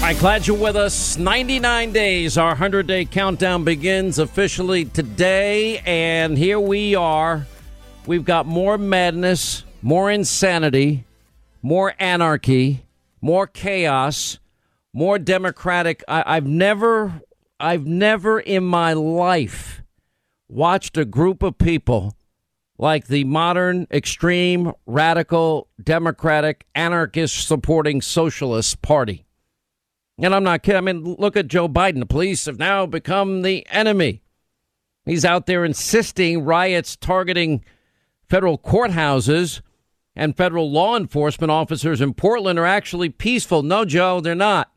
All right, glad you're with us. 99 days, our 100 day countdown begins officially today. And here we are. We've got more madness, more insanity, more anarchy, more chaos, more democratic. I, I've never, I've never in my life watched a group of people like the modern, extreme, radical, democratic, anarchist supporting socialist party. And I'm not kidding. I mean, look at Joe Biden. The police have now become the enemy. He's out there insisting riots targeting federal courthouses and federal law enforcement officers in Portland are actually peaceful. No, Joe, they're not.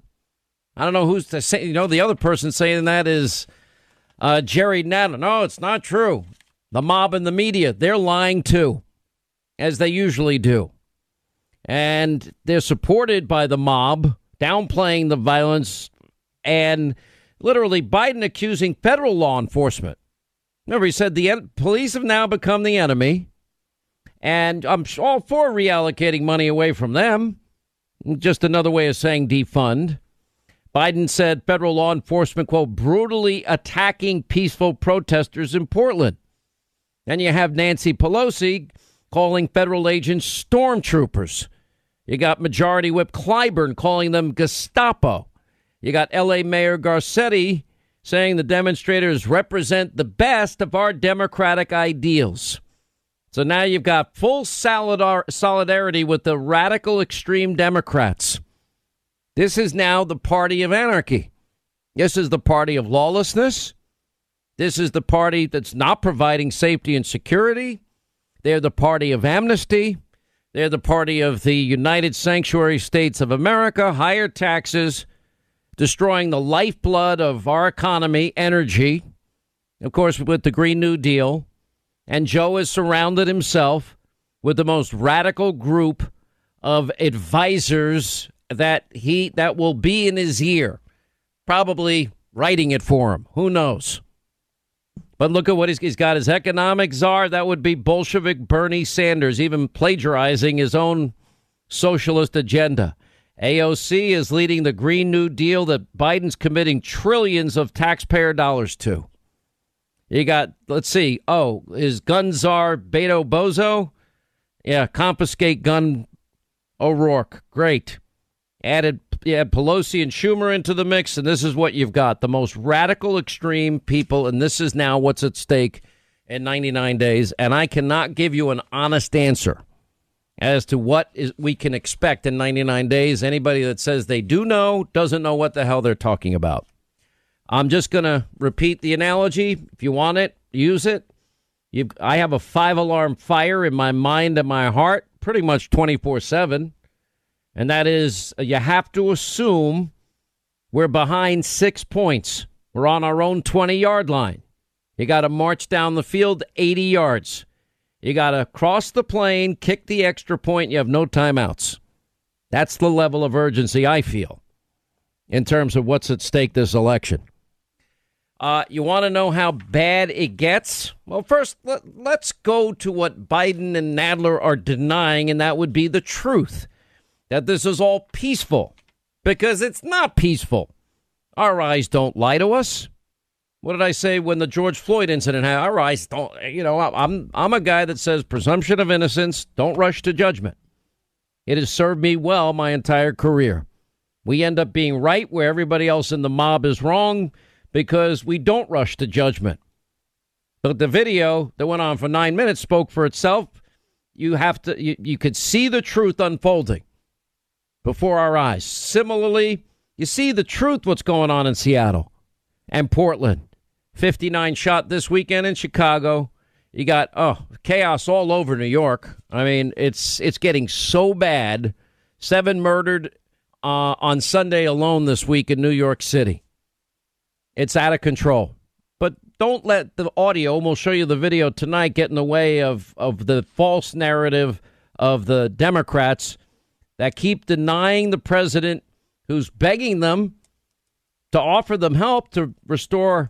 I don't know who's to say. You know, the other person saying that is uh, Jerry Nadler. No, it's not true. The mob and the media, they're lying too, as they usually do. And they're supported by the mob downplaying the violence, and literally Biden accusing federal law enforcement. Remember, he said the en- police have now become the enemy, and I'm all for reallocating money away from them. Just another way of saying defund. Biden said federal law enforcement, quote, brutally attacking peaceful protesters in Portland. Then you have Nancy Pelosi calling federal agents stormtroopers. You got Majority Whip Clyburn calling them Gestapo. You got L.A. Mayor Garcetti saying the demonstrators represent the best of our democratic ideals. So now you've got full solidarity with the radical extreme Democrats. This is now the party of anarchy. This is the party of lawlessness. This is the party that's not providing safety and security. They're the party of amnesty. They're the party of the United Sanctuary States of America, higher taxes, destroying the lifeblood of our economy, energy, of course, with the Green New Deal. And Joe has surrounded himself with the most radical group of advisors that he that will be in his ear, probably writing it for him. Who knows? But look at what he's, he's got his economic czar. That would be Bolshevik Bernie Sanders, even plagiarizing his own socialist agenda. AOC is leading the Green New Deal that Biden's committing trillions of taxpayer dollars to. You got, let's see, oh, is gun czar Beto Bozo? Yeah, confiscate gun O'Rourke. Great. Added you add Pelosi and Schumer into the mix, and this is what you've got the most radical, extreme people, and this is now what's at stake in 99 days. And I cannot give you an honest answer as to what is, we can expect in 99 days. Anybody that says they do know doesn't know what the hell they're talking about. I'm just going to repeat the analogy. If you want it, use it. You've, I have a five alarm fire in my mind and my heart pretty much 24 7 and that is uh, you have to assume we're behind six points. We're on our own 20 yard line. You got to march down the field 80 yards. You got to cross the plane, kick the extra point. You have no timeouts. That's the level of urgency I feel in terms of what's at stake this election. Uh, you want to know how bad it gets? Well, first, let, let's go to what Biden and Nadler are denying, and that would be the truth that this is all peaceful because it's not peaceful. Our eyes don't lie to us. What did I say when the George Floyd incident happened? Our eyes don't, you know, I'm, I'm a guy that says presumption of innocence, don't rush to judgment. It has served me well my entire career. We end up being right where everybody else in the mob is wrong because we don't rush to judgment. But the video that went on for nine minutes spoke for itself. You have to, you, you could see the truth unfolding before our eyes. Similarly, you see the truth what's going on in Seattle and Portland. 59 shot this weekend in Chicago. You got oh, chaos all over New York. I mean, it's it's getting so bad. Seven murdered uh, on Sunday alone this week in New York City. It's out of control. But don't let the audio, and we'll show you the video tonight, get in the way of, of the false narrative of the Democrats that keep denying the president who's begging them to offer them help to restore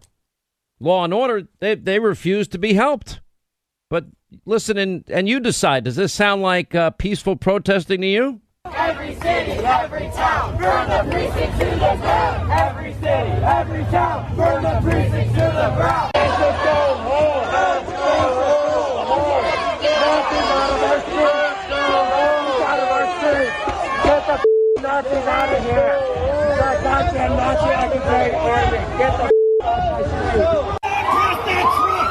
law and order, they, they refuse to be helped. But listen, and, and you decide does this sound like uh, peaceful protesting to you? Every city, every town, from the precinct to the reach out, burn the precincts to the ground. Let's go home. Let's go home. Nothing out of our streets. Nothing out of our streets. Get the Nazis out of here. The goddamn Nazi occupied army. Get the off my street. Across that truck!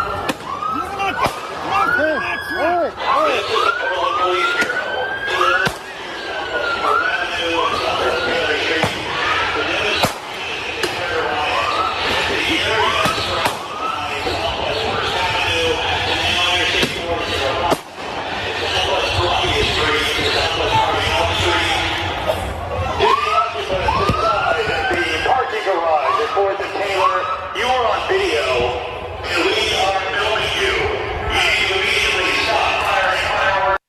You're not getting that truck! This is the Portland Police Bureau. The parking garage at Fourth and Taylor. You are on video, and we are filming you. You need to immediately stop firing fireworks.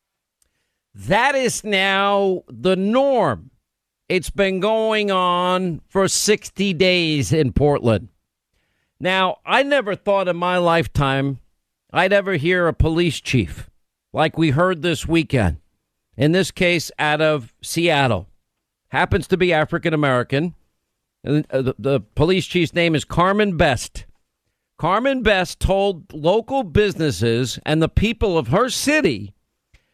That is now the norm. It's been going on for 60 days in Portland. Now, I never thought in my lifetime I'd ever hear a police chief like we heard this weekend. In this case, out of Seattle. Happens to be African American. Uh, The, the police chief's name is Carmen Best. Carmen Best told local businesses and the people of her city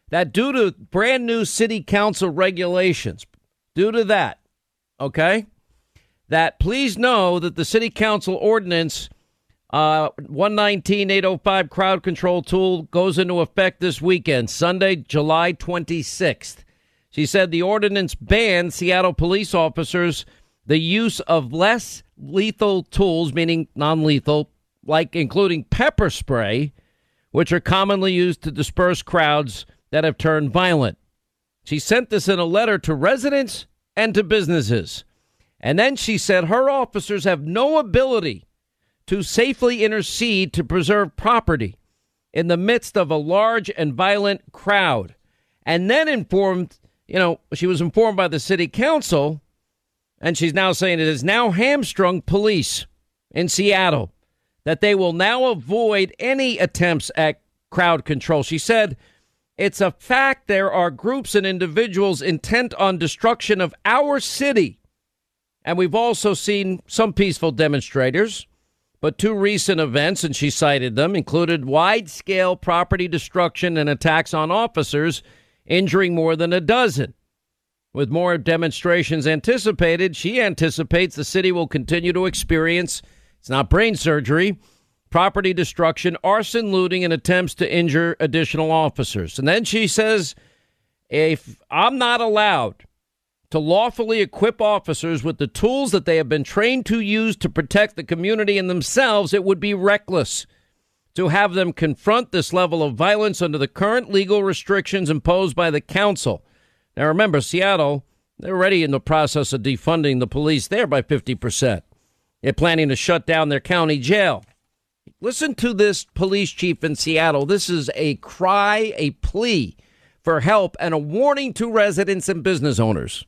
that due to brand new city council regulations, due to that, okay, that please know that the city council ordinance uh, 119-805 crowd control tool goes into effect this weekend, Sunday, July 26th. She said the ordinance bans Seattle police officers the use of less lethal tools, meaning non-lethal, like including pepper spray, which are commonly used to disperse crowds that have turned violent. She sent this in a letter to residents and to businesses. And then she said her officers have no ability to safely intercede to preserve property in the midst of a large and violent crowd. And then informed, you know, she was informed by the city council, and she's now saying it is now hamstrung police in Seattle that they will now avoid any attempts at crowd control. She said, it's a fact there are groups and individuals intent on destruction of our city. And we've also seen some peaceful demonstrators. But two recent events, and she cited them, included wide scale property destruction and attacks on officers, injuring more than a dozen. With more demonstrations anticipated, she anticipates the city will continue to experience it's not brain surgery, property destruction, arson, looting, and attempts to injure additional officers. And then she says, if I'm not allowed to lawfully equip officers with the tools that they have been trained to use to protect the community and themselves, it would be reckless to have them confront this level of violence under the current legal restrictions imposed by the council. Now, remember, Seattle, they're already in the process of defunding the police there by 50%. They're planning to shut down their county jail. Listen to this police chief in Seattle. This is a cry, a plea for help, and a warning to residents and business owners.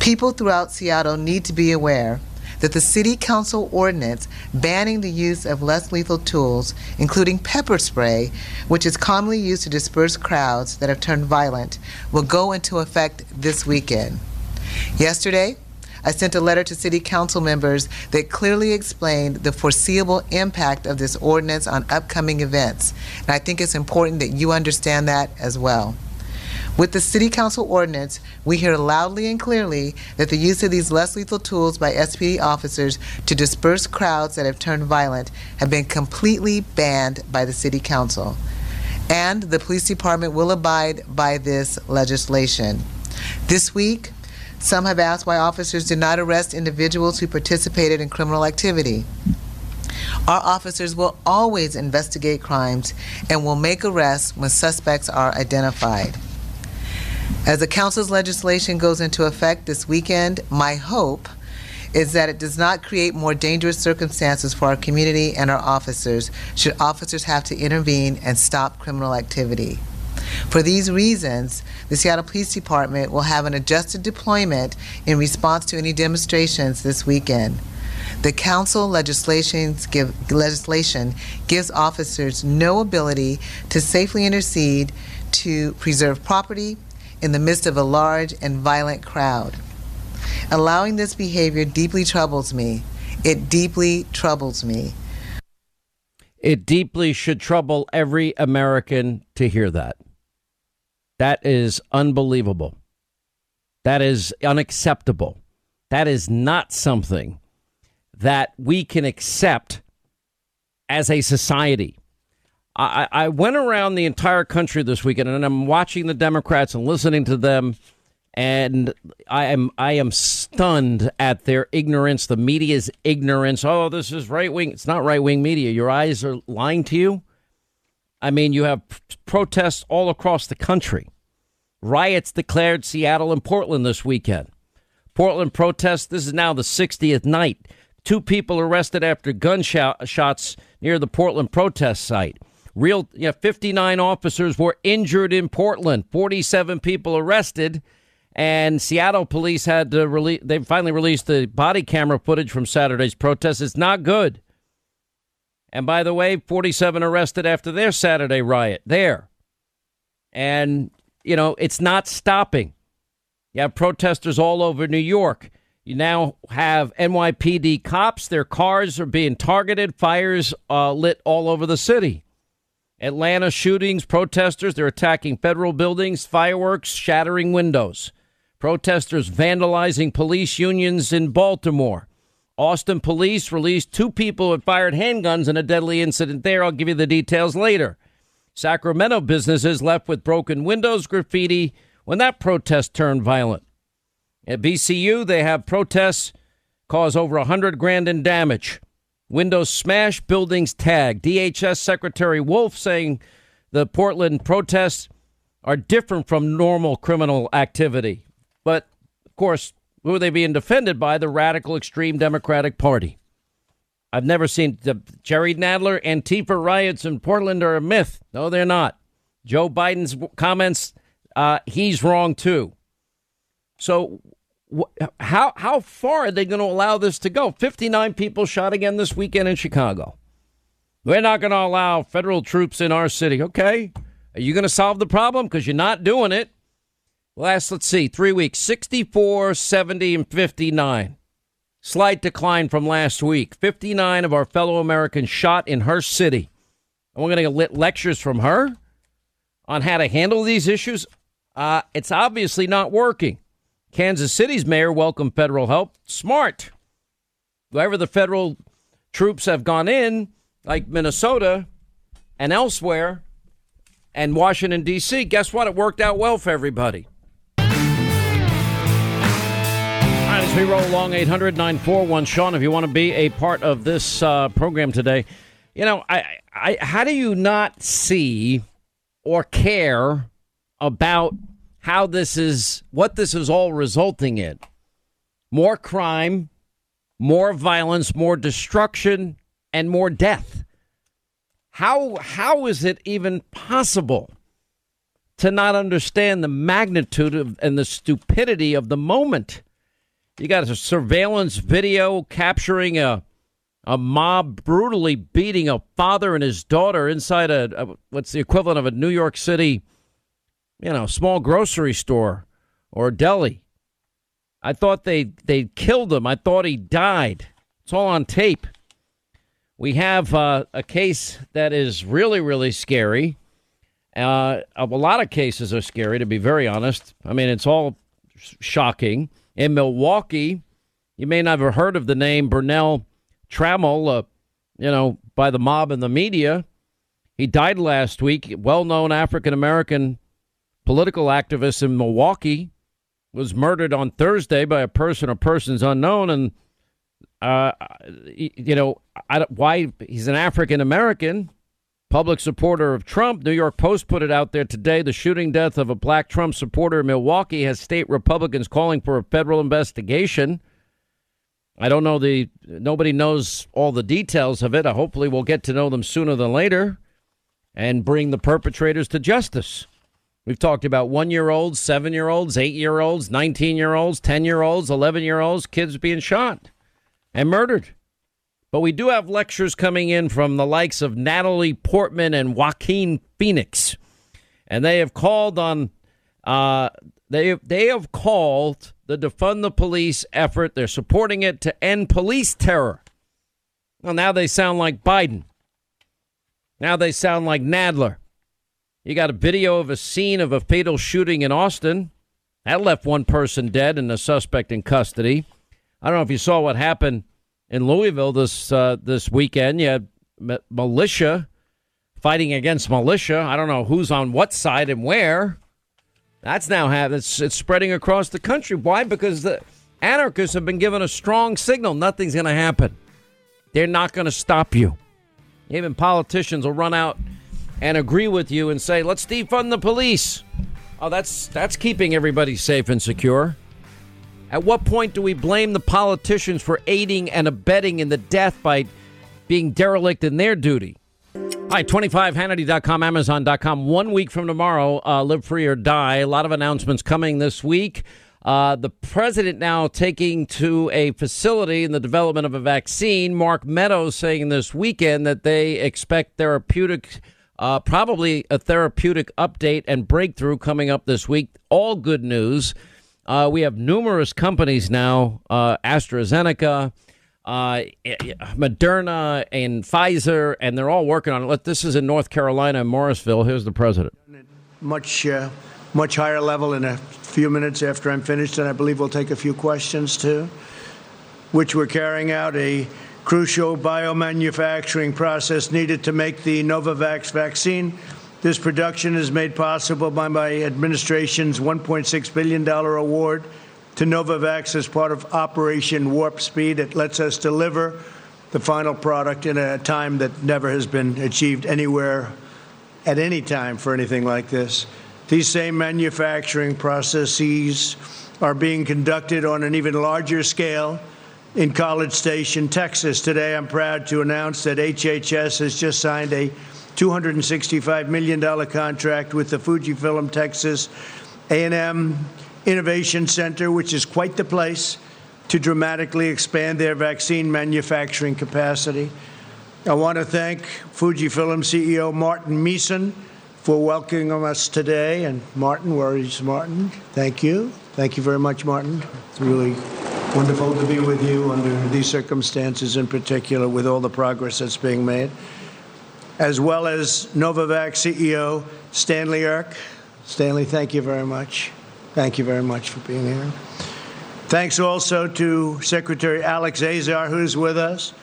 People throughout Seattle need to be aware that the City Council ordinance banning the use of less lethal tools, including pepper spray, which is commonly used to disperse crowds that have turned violent, will go into effect this weekend. Yesterday, I sent a letter to City Council members that clearly explained the foreseeable impact of this ordinance on upcoming events, and I think it's important that you understand that as well. With the City Council ordinance, we hear loudly and clearly that the use of these less lethal tools by SPD officers to disperse crowds that have turned violent have been completely banned by the City Council. And the police department will abide by this legislation. This week, some have asked why officers did not arrest individuals who participated in criminal activity. Our officers will always investigate crimes and will make arrests when suspects are identified. As the council's legislation goes into effect this weekend, my hope is that it does not create more dangerous circumstances for our community and our officers should officers have to intervene and stop criminal activity. For these reasons, the Seattle Police Department will have an adjusted deployment in response to any demonstrations this weekend. The council give, legislation gives officers no ability to safely intercede to preserve property in the midst of a large and violent crowd. Allowing this behavior deeply troubles me. It deeply troubles me. It deeply should trouble every American to hear that. That is unbelievable. That is unacceptable. That is not something that we can accept as a society. I, I went around the entire country this weekend and I'm watching the Democrats and listening to them and I am I am stunned at their ignorance, the media's ignorance. Oh, this is right wing. It's not right wing media. Your eyes are lying to you. I mean, you have protests all across the country. Riots declared Seattle and Portland this weekend. Portland protests. This is now the 60th night. Two people arrested after gunshots uh, near the Portland protest site. Real, yeah, 59 officers were injured in Portland. 47 people arrested, and Seattle police had to release. They finally released the body camera footage from Saturday's protest. It's not good. And by the way, 47 arrested after their Saturday riot there. And you know, it's not stopping. You have protesters all over New York. You now have NYPD cops. Their cars are being targeted, fires uh, lit all over the city. Atlanta shootings, protesters, they're attacking federal buildings, fireworks, shattering windows. Protesters vandalizing police unions in Baltimore. Austin police released two people who fired handguns in a deadly incident there. I'll give you the details later. Sacramento businesses left with broken windows, graffiti when that protest turned violent. At VCU, they have protests cause over a hundred grand in damage. Windows smashed, buildings tagged. DHS Secretary Wolf saying the Portland protests are different from normal criminal activity. But of course, who are they being defended by? The radical extreme Democratic Party. I've never seen the Jerry Nadler Antifa riots in Portland are a myth. No, they're not. Joe Biden's comments, uh, he's wrong too. So, wh- how how far are they going to allow this to go? Fifty nine people shot again this weekend in Chicago. We're not going to allow federal troops in our city. Okay, are you going to solve the problem? Because you're not doing it. Last, let's see, three weeks 64, 70, and 59. Slight decline from last week. 59 of our fellow Americans shot in her city. And we're going to get lectures from her on how to handle these issues. Uh, it's obviously not working. Kansas City's mayor welcomed federal help. Smart. Wherever the federal troops have gone in, like Minnesota and elsewhere, and Washington, D.C., guess what? It worked out well for everybody. We roll along 800 941 Sean, if you want to be a part of this uh, program today, you know, I, I, how do you not see or care about how this is, what this is all resulting in? More crime, more violence, more destruction, and more death. How, how is it even possible to not understand the magnitude of, and the stupidity of the moment? You got a surveillance video capturing a a mob brutally beating a father and his daughter inside a, a, what's the equivalent of a New York City, you know, small grocery store or deli. I thought they they killed him. I thought he died. It's all on tape. We have uh, a case that is really really scary. Uh, a lot of cases are scary, to be very honest. I mean, it's all shocking in Milwaukee. You may not have heard of the name Burnell Trammell, uh, you know, by the mob and the media. He died last week. Well known African American political activist in Milwaukee was murdered on Thursday by a person or persons unknown. And, uh, you know, I, why he's an African American public supporter of Trump. New York Post put it out there today. The shooting death of a black Trump supporter in Milwaukee has state Republicans calling for a federal investigation. I don't know the nobody knows all the details of it. I hopefully we'll get to know them sooner than later and bring the perpetrators to justice. We've talked about 1-year-olds, 7-year-olds, 8-year-olds, 19-year-olds, 10-year-olds, 11-year-olds, kids being shot and murdered. But we do have lectures coming in from the likes of Natalie Portman and Joaquin Phoenix. And they have called on, uh, they, they have called the Defund the Police effort. They're supporting it to end police terror. Well, now they sound like Biden. Now they sound like Nadler. You got a video of a scene of a fatal shooting in Austin. That left one person dead and a suspect in custody. I don't know if you saw what happened in Louisville this uh, this weekend. You had militia fighting against militia. I don't know who's on what side and where. That's now have it's, it's spreading across the country. Why? Because the anarchists have been given a strong signal. Nothing's going to happen. They're not going to stop you. Even politicians will run out and agree with you and say, "Let's defund the police." Oh, that's that's keeping everybody safe and secure. At what point do we blame the politicians for aiding and abetting in the death by being derelict in their duty? Right, 25Hannity.com, Amazon.com. One week from tomorrow, uh, Live Free or Die. A lot of announcements coming this week. Uh, the president now taking to a facility in the development of a vaccine. Mark Meadows saying this weekend that they expect therapeutic, uh, probably a therapeutic update and breakthrough coming up this week. All good news. Uh, we have numerous companies now, uh, AstraZeneca, uh, Moderna, and Pfizer, and they're all working on it. This is in North Carolina, Morrisville. Here's the president. Much, uh, much higher level in a few minutes after I'm finished, and I believe we'll take a few questions too, which we're carrying out a crucial biomanufacturing process needed to make the Novavax vaccine this production is made possible by my administration's $1.6 billion award to Novavax as part of Operation Warp Speed. It lets us deliver the final product in a time that never has been achieved anywhere at any time for anything like this. These same manufacturing processes are being conducted on an even larger scale in College Station, Texas. Today, I'm proud to announce that HHS has just signed a $265 million contract with the Fujifilm Texas A&M Innovation Center, which is quite the place to dramatically expand their vaccine manufacturing capacity. I want to thank Fujifilm CEO Martin Meeson for welcoming us today. And Martin, where is Martin? Thank you. Thank you very much, Martin. It's really wonderful to be with you under these circumstances, in particular, with all the progress that's being made as well as Novavax CEO Stanley Erck. Stanley, thank you very much. Thank you very much for being here. Thanks also to Secretary Alex Azar, who's with us.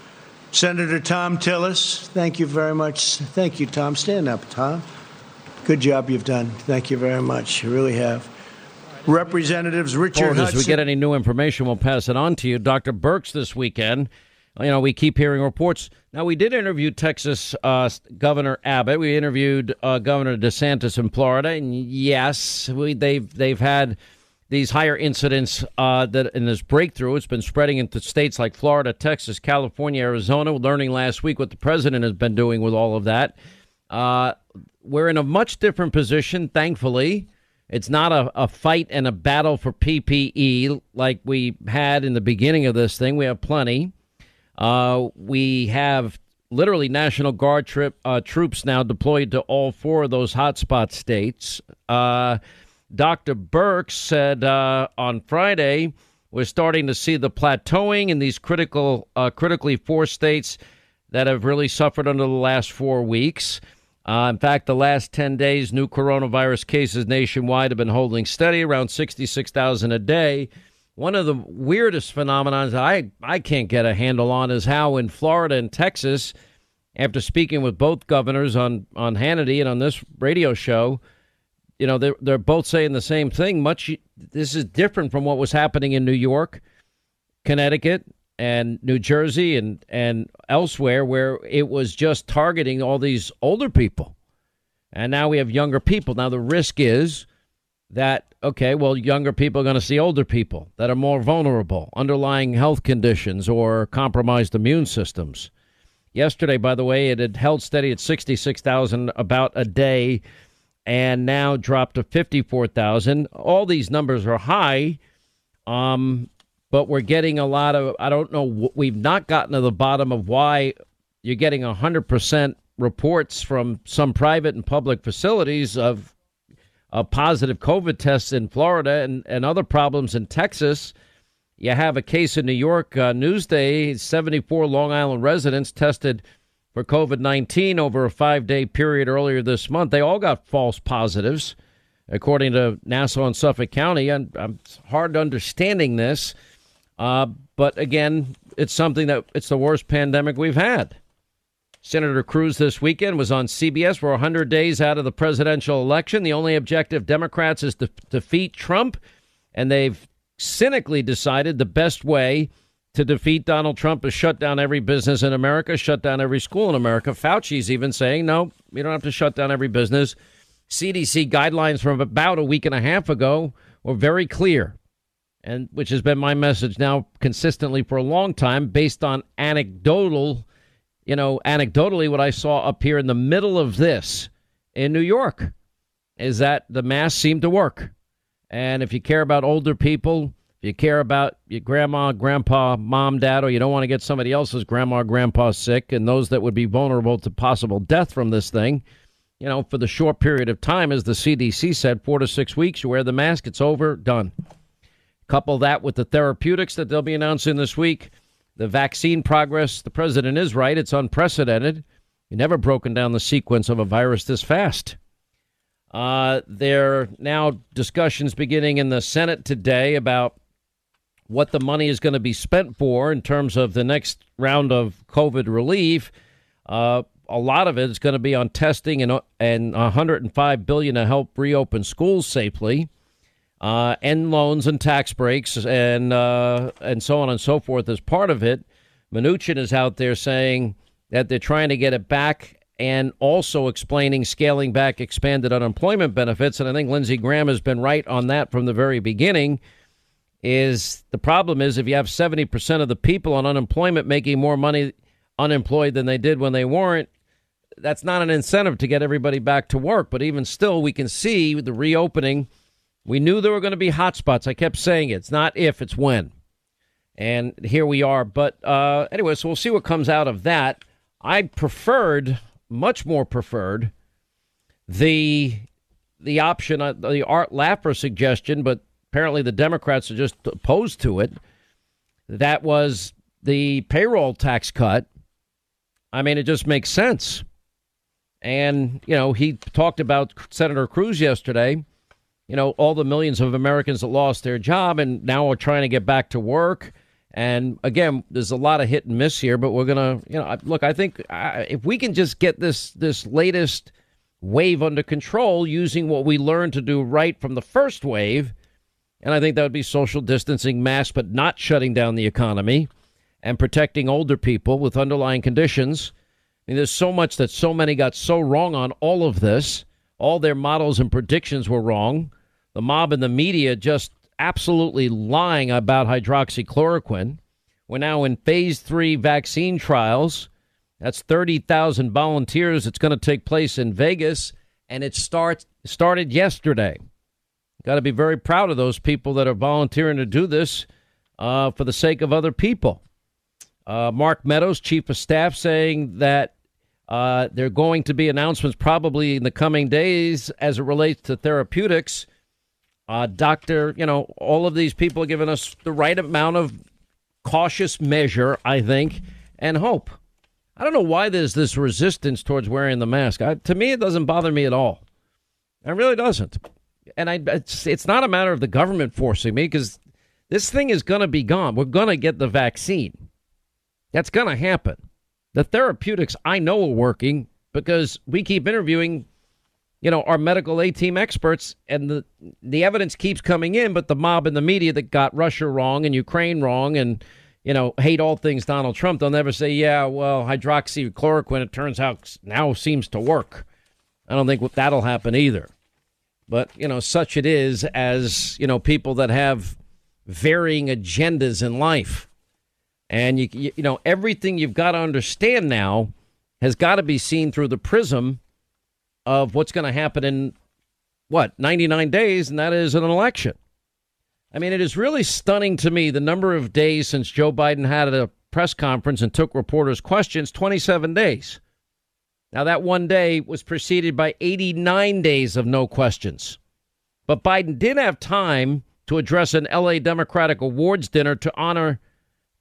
Senator Thom Tillis, thank you very much. Thank you, Tom. Stand up, Tom. Good job you've done. Thank you very much. You really have. Representatives Richard Hudson. As we get any new information, we'll pass it on to you. Dr. Birx this weekend you know, we keep hearing reports. Now, we did interview Texas uh, Governor Abbott. We interviewed uh, Governor DeSantis in Florida, and yes, we, they've they've had these higher incidents uh, that in this breakthrough. It's been spreading into states like Florida, Texas, California, Arizona. Learning last week what the president has been doing with all of that. Uh, we're in a much different position, thankfully. It's not a, a fight and a battle for PPE like we had in the beginning of this thing. We have plenty. Uh, we have literally National Guard trip, uh, troops now deployed to all four of those hotspot states. Uh, Dr. Burke said uh, on Friday we're starting to see the plateauing in these critical, uh, critically four states that have really suffered under the last four weeks. Uh, in fact, the last 10 days, new coronavirus cases nationwide have been holding steady around 66,000 a day. One of the weirdest phenomenons that I, I can't get a handle on is how in Florida and Texas, after speaking with both governors on, on Hannity and on this radio show, you know, they're, they're both saying the same thing. Much this is different from what was happening in New York, Connecticut, and New Jersey and, and elsewhere, where it was just targeting all these older people. And now we have younger people. Now, the risk is that okay, well, younger people are going to see older people that are more vulnerable, underlying health conditions or compromised immune systems. Yesterday, by the way, it had held steady at 66,000 about a day and now dropped to 54,000. All these numbers are high, um, but we're getting a lot of, I don't know, we've not gotten to the bottom of why you're getting 100% reports from some private and public facilities of uh, positive COVID tests in Florida and, and other problems in Texas. You have a case in New York, uh, Newsday, 74 Long Island residents tested for COVID 19 over a five day period earlier this month. They all got false positives, according to Nassau and Suffolk County. And I'm hard understanding this. Uh, but again, it's something that it's the worst pandemic we've had. Senator Cruz this weekend was on CBS. We're 100 days out of the presidential election. The only objective Democrats is to defeat Trump, and they've cynically decided the best way to defeat Donald Trump is shut down every business in America, shut down every school in America. Fauci's even saying, no, you don't have to shut down every business. CDC guidelines from about a week and a half ago were very clear, and which has been my message now consistently for a long time, based on anecdotal you know, anecdotally, what I saw up here in the middle of this in New York is that the masks seem to work. And if you care about older people, if you care about your grandma, grandpa, mom, dad, or you don't want to get somebody else's grandma grandpa sick, and those that would be vulnerable to possible death from this thing, you know, for the short period of time, as the CDC said, four to six weeks, you wear the mask, it's over, done. Couple that with the therapeutics that they'll be announcing this week the vaccine progress, the president is right. It's unprecedented. You've never broken down the sequence of a virus this fast. Uh, there are now discussions beginning in the Senate today about what the money is going to be spent for in terms of the next round of COVID relief. Uh, a lot of it is going to be on testing and and 105 billion to help reopen schools safely uh, loans and tax breaks and uh, and so on and so forth as part of it. Mnuchin is out there saying that they're trying to get it back and also explaining scaling back expanded unemployment benefits. And I think Lindsey Graham has been right on that from the very beginning. Is the problem is if you have 70% of the people on unemployment making more money unemployed than they did when they weren't, that's not an incentive to get everybody back to work. But even still, we can see the reopening we knew there were going to be hot spots. I kept saying it. It's not if, it's when. And here we are. But uh, anyway, so we'll see what comes out of that. I preferred, much more preferred, the the option, uh, the Art Laffer suggestion, but apparently the Democrats are just opposed to it. That was the payroll tax cut. I mean, it just makes sense. And, you know, he talked about Senator Cruz yesterday you know, all the millions of Americans that lost their job and now are trying to get back to work. And again, there's a lot of hit and miss here, but we're gonna, you know, look. I think if we can just get this this latest wave under control using what we learned to do right from the first wave, and I think that would be social distancing, masks, but not shutting down the economy and protecting older people with underlying conditions. I mean, there's so much that so many got so wrong on all of this. All their models and predictions were wrong the mob and the media just absolutely lying about hydroxychloroquine. We're now in phase three vaccine trials. That's 30,000 volunteers. It's going to take place in Vegas, and it starts started yesterday. Got to be very proud of those people that are volunteering to do this uh, for the sake of other people. Uh, Mark Meadows, chief of staff, saying that uh, there are going to be announcements probably in the coming days as it relates to therapeutics uh, doctor, you know, all of these people are giving us the right amount of cautious measure, I think, and hope. I don't know why there's this resistance towards wearing the mask. I, to me, it doesn't bother me at all. It really doesn't. And I, it's, it's not a matter of the government forcing me because this thing is going to be gone. We're going to get the vaccine. That's going to happen. The therapeutics I know are working because we keep interviewing you know, our medical A team experts, and the the evidence keeps coming in, but the mob and the media that got Russia wrong and Ukraine wrong and you know hate all things Donald Trump, they'll never say, yeah, well, hydroxychloroquine it turns out now seems to work. I don't think that'll happen either. But you know, such it is as you know people that have varying agendas in life, and you you know everything you've got to understand now has got to be seen through the prism of what's going to happen in what 99 days, and that is an election. I mean, it is really stunning to me the number of days since Joe Biden had a press conference and took reporters' questions 27 days. Now, that one day was preceded by 89 days of no questions. But Biden did have time to address an LA Democratic Awards dinner to honor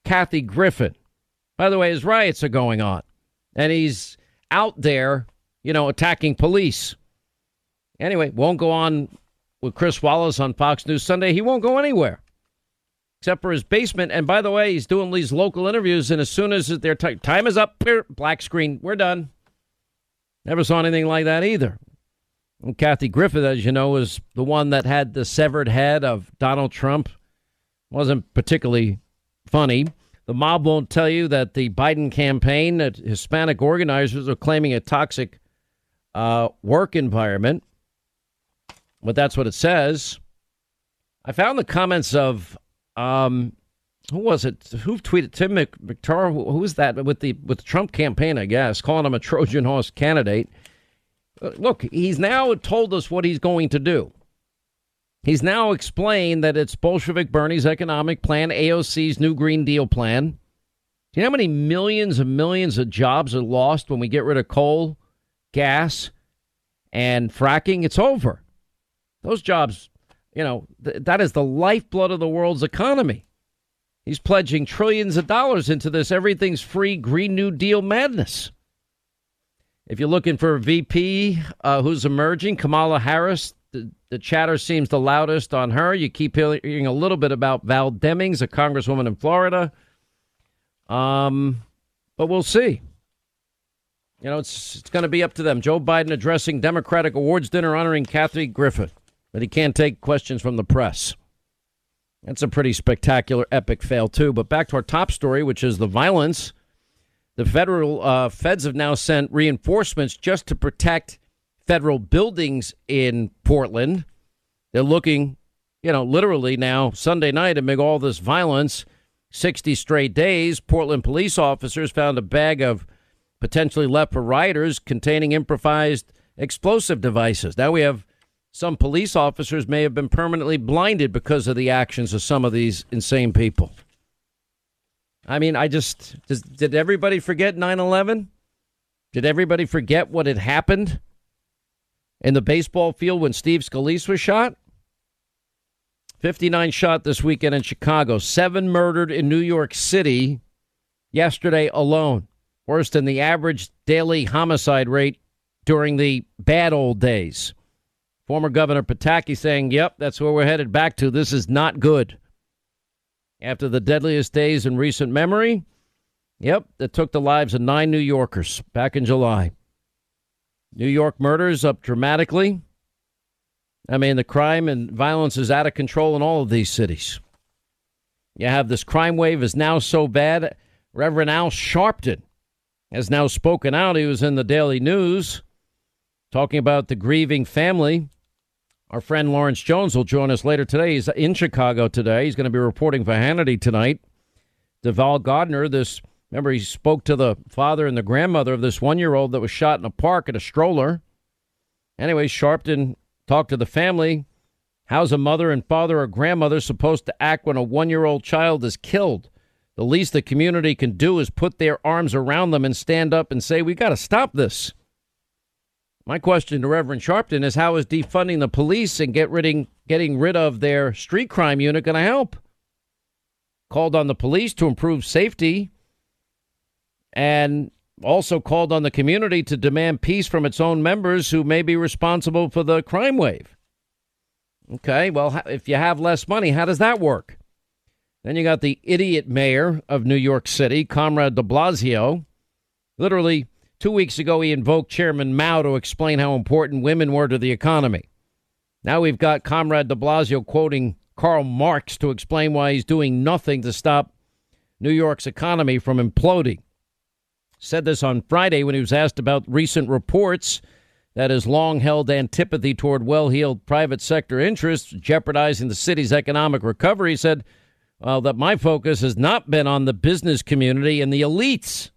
Kathy Griffin. By the way, his riots are going on, and he's out there, you know, attacking police. Anyway, won't go on with Chris Wallace on Fox News Sunday. He won't go anywhere except for his basement. And by the way, he's doing these local interviews, and as soon as their t- time is up, black screen, we're done. Never saw anything like that either. And Kathy Griffith, as you know, was the one that had the severed head of Donald Trump. Wasn't particularly funny. The mob won't tell you that the Biden campaign, that Hispanic organizers are claiming a toxic uh, work environment. But that's what it says. I found the comments of um, who was it? Who tweeted Tim Murtaugh? Who was that with the with the Trump campaign? I guess calling him a Trojan horse candidate. Uh, look, he's now told us what he's going to do. He's now explained that it's Bolshevik Bernie's economic plan, AOC's new Green Deal plan. Do you know how many millions and millions of jobs are lost when we get rid of coal, gas, and fracking? It's over. Those jobs, you know, th- that is the lifeblood of the world's economy. He's pledging trillions of dollars into this everything's free Green New Deal madness. If you're looking for a VP uh, who's emerging, Kamala Harris, the, chatter seems the loudest on her. You keep hearing a little bit about Val Demings, a congresswoman in Florida. Um, but we'll see. You know, it's it's going to be up to them. Joe Biden addressing Democratic awards dinner honoring Kathy Griffith, but he can't take questions from the press. That's a pretty spectacular, epic fail too. But back to our top story, which is the violence. The federal uh, feds have now sent reinforcements just to protect federal buildings in Portland. They're looking, you know, literally now Sunday night amid all this violence, 60 straight days, Portland police officers found a bag of potentially left for rioters containing improvised explosive devices. Now we have some police officers may have been permanently blinded because of the actions of some of these insane people. I mean, I just does, did everybody forget 9/11? Did everybody forget what had happened in the baseball field when Steve Scalise was shot? 59 shot this weekend in Chicago, 7 murdered in New York City yesterday alone. Worse than the average daily homicide rate during the bad old days. Former Governor Pataki saying, "Yep, that's where we're headed back to. This is not good." After the deadliest days in recent memory, yep, that took the lives of nine New Yorkers back in July. New York murders up dramatically. I mean, the crime and violence is out of control in all of these cities. You have this crime wave is now so bad. Reverend Al Sharpton has now spoken out. He was in the Daily News talking about the grieving family. Our friend Lawrence Jones will join us later today. He's in Chicago today. He's going to be reporting for Hannity tonight. Deval Gardner, this remember he spoke to the father and the grandmother of this one year old that was shot in a park in a stroller. Anyway, Sharpton talked to the family. How's a mother and father or grandmother supposed to act when a one year old child is killed? The least the community can do is put their arms around them and stand up and say, We got to stop this. My question to Reverend Sharpton is how is defunding the police and get rid getting rid of their street crime unit going to help? Called on the police to improve safety and also called on the community to demand peace from its own members who may be responsible for the crime wave. Okay, well, if you have less money, how does that work? Then you got the idiot mayor of New York City, Comrade de Blasio, literally Two weeks ago, he invoked Chairman Mao to explain how important women were to the economy. Now we've got Comrade de Blasio quoting Karl Marx to explain why he's doing nothing to stop New York's economy from imploding. Said this on Friday when he was asked about recent reports that his long held antipathy toward well heeled private sector interests jeopardizing the city's economic recovery. He said, Well, that my focus has not been on the business community and the elites.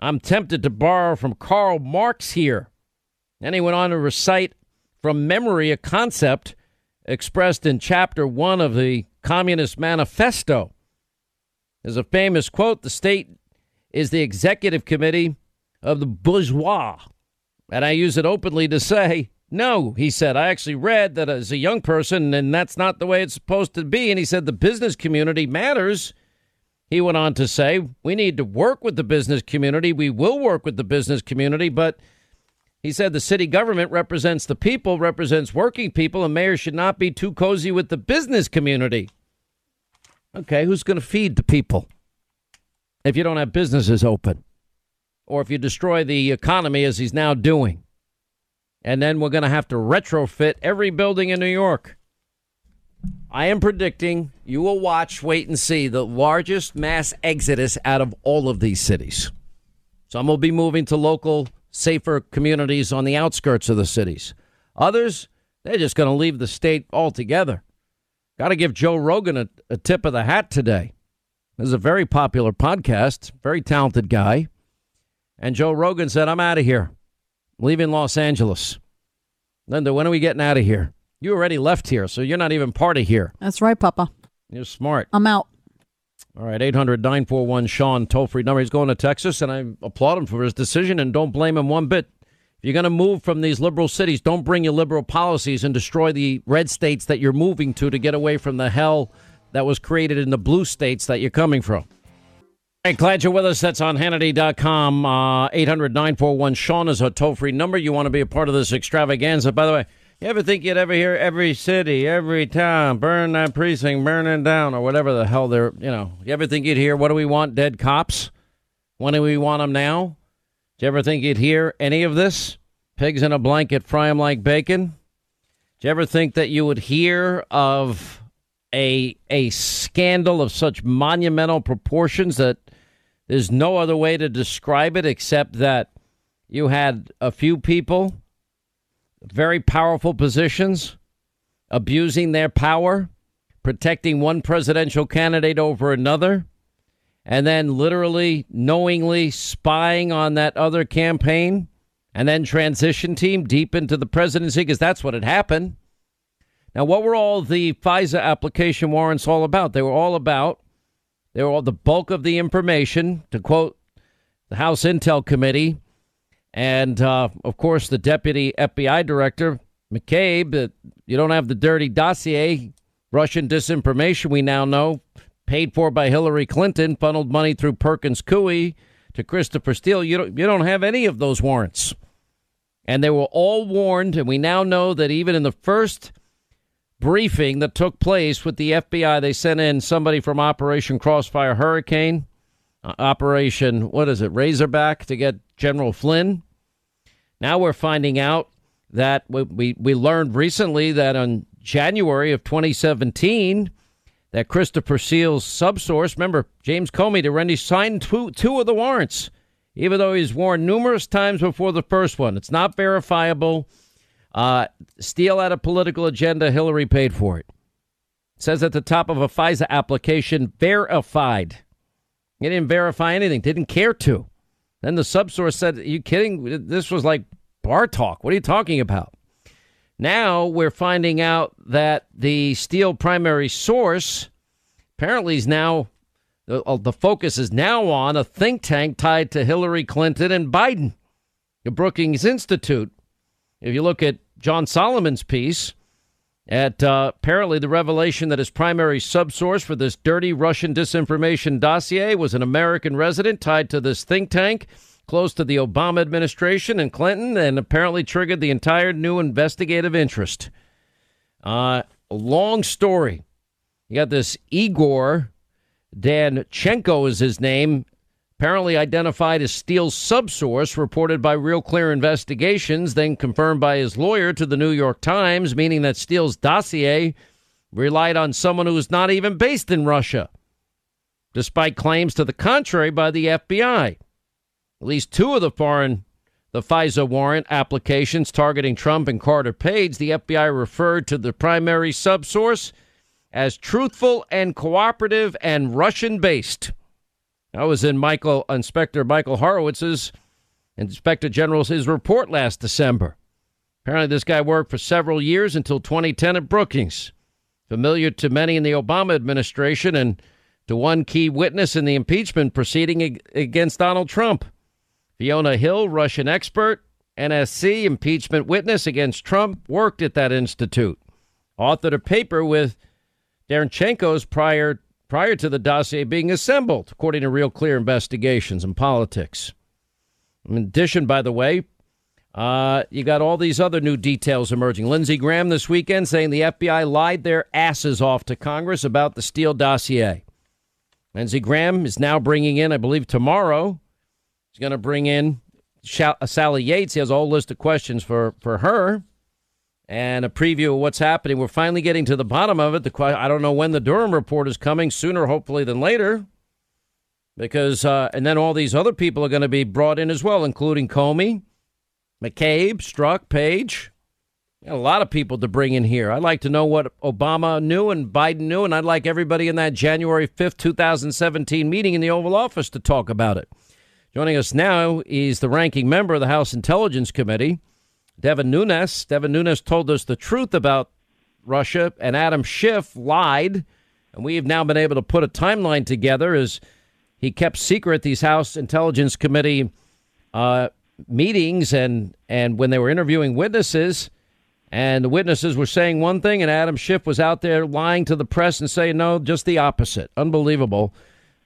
I'm tempted to borrow from Karl Marx here. Then he went on to recite from memory a concept expressed in chapter one of the Communist Manifesto. There's a famous quote The state is the executive committee of the bourgeois. And I use it openly to say No, he said, I actually read that as a young person, and that's not the way it's supposed to be. And he said the business community matters. He went on to say, we need to work with the business community. We will work with the business community, but he said the city government represents the people, represents working people, and mayors should not be too cozy with the business community. Okay, who's going to feed the people if you don't have businesses open? Or if you destroy the economy as he's now doing? and then we're going to have to retrofit every building in New York. I am predicting you will watch, wait and see the largest mass exodus out of all of these cities. Some will be moving to local, safer communities on the outskirts of the cities. Others, they're just going to leave the state altogether. Got to give Joe Rogan a, a tip of the hat today. This is a very popular podcast, very talented guy. And Joe Rogan said, I'm out of here leaving Los Angeles. Linda, when are we getting out of here? You already left here, so you're not even part of here. That's right, Papa. You're smart. I'm out. All right, 800 941 Sean, toll free number. He's going to Texas, and I applaud him for his decision and don't blame him one bit. If you're going to move from these liberal cities, don't bring your liberal policies and destroy the red states that you're moving to to get away from the hell that was created in the blue states that you're coming from. Hey, glad you're with us. That's on Hannity.com. Uh, 800 941 Sean is a toll free number. You want to be a part of this extravaganza. By the way, you ever think you'd ever hear every city, every town, burn that precinct, burn it down, or whatever the hell they're, you know, you ever think you'd hear, what do we want, dead cops? When do we want them now? Do you ever think you'd hear any of this? Pigs in a blanket, fry them like bacon? Do you ever think that you would hear of a a scandal of such monumental proportions that there's no other way to describe it except that you had a few people, very powerful positions, abusing their power, protecting one presidential candidate over another, and then literally knowingly spying on that other campaign and then transition team deep into the presidency because that's what had happened. Now, what were all the FISA application warrants all about? They were all about they were all the bulk of the information, to quote the House Intel Committee, and uh, of course the Deputy FBI Director McCabe. That you don't have the dirty dossier, Russian disinformation. We now know, paid for by Hillary Clinton, funneled money through Perkins Coie to Christopher Steele. You don't, you don't have any of those warrants, and they were all warned. And we now know that even in the first briefing that took place with the FBI. They sent in somebody from Operation Crossfire Hurricane, uh, Operation, what is it, Razorback, to get General Flynn. Now we're finding out that we, we, we learned recently that on January of 2017, that Christopher Steele's subsource, remember, James Comey, to Rendy signed two, two of the warrants, even though he's warned numerous times before the first one. It's not verifiable. Uh, Steele had a political agenda. Hillary paid for it. it. Says at the top of a FISA application, verified. He didn't verify anything. Didn't care to. Then the subsource said, Are you kidding? This was like bar talk. What are you talking about? Now we're finding out that the Steele primary source apparently is now, the, uh, the focus is now on a think tank tied to Hillary Clinton and Biden, the Brookings Institute. If you look at John Solomon's piece, at uh, apparently the revelation that his primary subsource for this dirty Russian disinformation dossier was an American resident tied to this think tank close to the Obama administration and Clinton, and apparently triggered the entire new investigative interest. Uh, long story. You got this Igor Danchenko is his name, apparently identified as Steele's subsource, reported by Real Clear Investigations, then confirmed by his lawyer to the New York Times, meaning that Steele's dossier relied on someone who was not even based in Russia, despite claims to the contrary by the FBI. At least two of the foreign the FISA warrant applications targeting Trump and Carter Page, the FBI referred to the primary subsource as truthful and cooperative and Russian based. I was in Michael Inspector Michael Horowitz's Inspector General's his report last December. Apparently, this guy worked for several years until 2010 at Brookings, familiar to many in the Obama administration and to one key witness in the impeachment proceeding against Donald Trump. Fiona Hill, Russian expert, NSC impeachment witness against Trump, worked at that institute. Authored a paper with Danchenko's prior prior to the dossier being assembled, according to Real Clear Investigations and Politics. In addition, by the way, uh, you got all these other new details emerging. Lindsey Graham this weekend saying the FBI lied their asses off to Congress about the Steele dossier. Lindsey Graham is now bringing in, I believe tomorrow, he's going to bring in Sally Yates. He has a whole list of questions for, for her and a preview of what's happening. We're finally getting to the bottom of it. The I don't know when the Durham report is coming, sooner hopefully than later, because uh, and then all these other people are going to be brought in as well, including Comey, McCabe, Strzok, Page. a lot of people to bring in here. I'd like to know what Obama knew and Biden knew, and I'd like everybody in that January 5th, 2017 meeting in the Oval Office to talk about it. Joining us now is the ranking member of the House Intelligence Committee, Devin Nunes. Devin Nunes told us the truth about Russia, and Adam Schiff lied. And we have now been able to put a timeline together as he kept secret these House Intelligence Committee uh, meetings and, and when they were interviewing witnesses. And the witnesses were saying one thing, and Adam Schiff was out there lying to the press and saying, no, just the opposite. Unbelievable.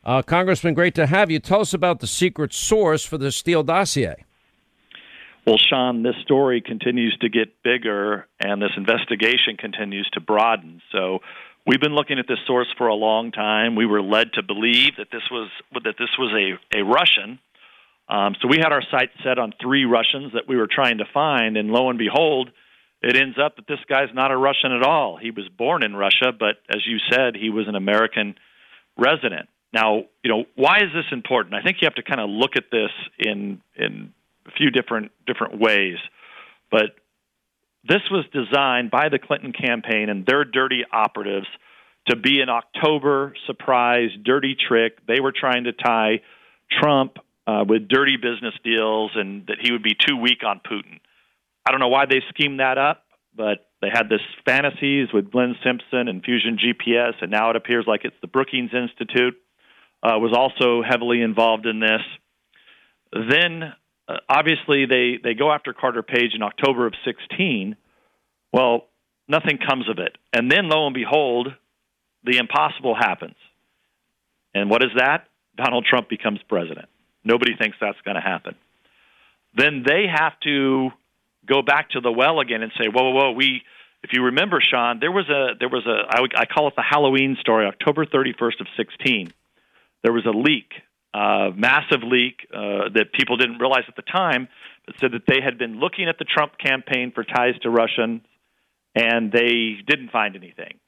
Uh, Congressman, great to have you. Tell us about the secret source for the Steele dossier. Well, Sean, this story continues to get bigger and this investigation continues to broaden. So we've been looking at this source for a long time. We were led to believe that this was that this was a, a Russian. Um, so we had our sights set on three Russians that we were trying to find, and lo and behold, it ends up that this guy's not a Russian at all. He was born in Russia, but as you said, he was an American resident. Now, you know, why is this important? I think you have to kind of look at this in in few different different ways. But this was designed by the Clinton campaign and their dirty operatives to be an October surprise, dirty trick. They were trying to tie Trump uh, with dirty business deals and that he would be too weak on Putin. I don't know why they schemed that up, but they had this fantasies with Glenn Simpson and Fusion GPS, and now it appears like it's the Brookings Institute uh, was also heavily involved in this. Then uh, obviously they they go after Carter Page in October of 16. Well, nothing comes of it, and then lo and behold, the impossible happens. And what is that? Donald Trump becomes president. Nobody thinks that's going to happen. Then they have to go back to the well again and say, "Whoa, whoa, whoa! We, if you remember, Sean, there was a there was a I, I call it the Halloween story, October 31st of 16. There was a leak uh, massive leak uh, that people didn't realize at the time, but said that they had been looking at the Trump campaign for ties to Russians, and they didn't find anything.